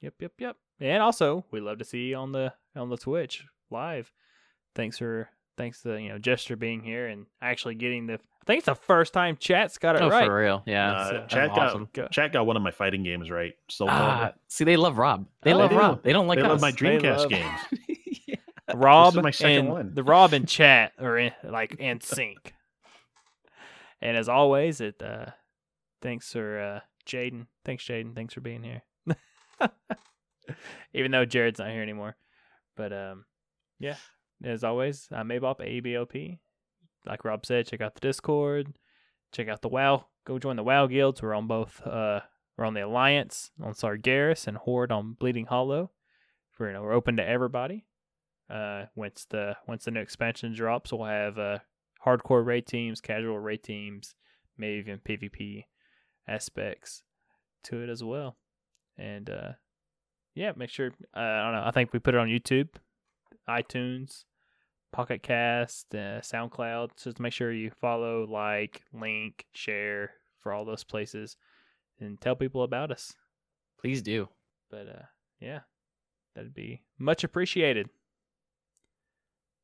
Yep, yep, yep. And also, we love to see you on the on the Twitch live. Thanks for thanks to you know Jester being here and actually getting the. I think it's the first time chat's got it Oh, right. for real. Yeah. Uh, so- that's Chad awesome. got Go. Chad got one of my fighting games right. Soul Ah, see, they love Rob. They Oh, love they. Rob. They don't like they us. love my Dreamcast love- games. Yeah. Rob my second and one. the Rob and chat are in like in sync. And as always, it uh thanks for uh Jaden. Thanks Jaden. Thanks for being here. Even though Jared's not here anymore. But um yeah, as always, I'm Mabop ABOP. Like Rob said, check out the Discord, check out the WoW. Go join the WoW guilds. We're on both uh we're on the Alliance on Sargeras and Horde on Bleeding Hollow. We're you know, we're open to everybody uh, once the once the new expansion drops, we'll have uh, hardcore raid teams, casual raid teams, maybe even PvP aspects to it as well. and uh, yeah, make sure. Uh, I don't know. I think we put it on YouTube, iTunes, Pocket Cast, uh, SoundCloud. So just make sure you follow, like, link, share for all those places, and tell people about us. Please do. But uh, yeah, that'd be much appreciated.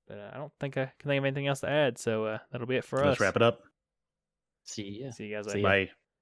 But uh, I don't think I can think of anything else to add, so uh, that'll be it for us. Let's wrap it up. See ya. See you guys later. Bye.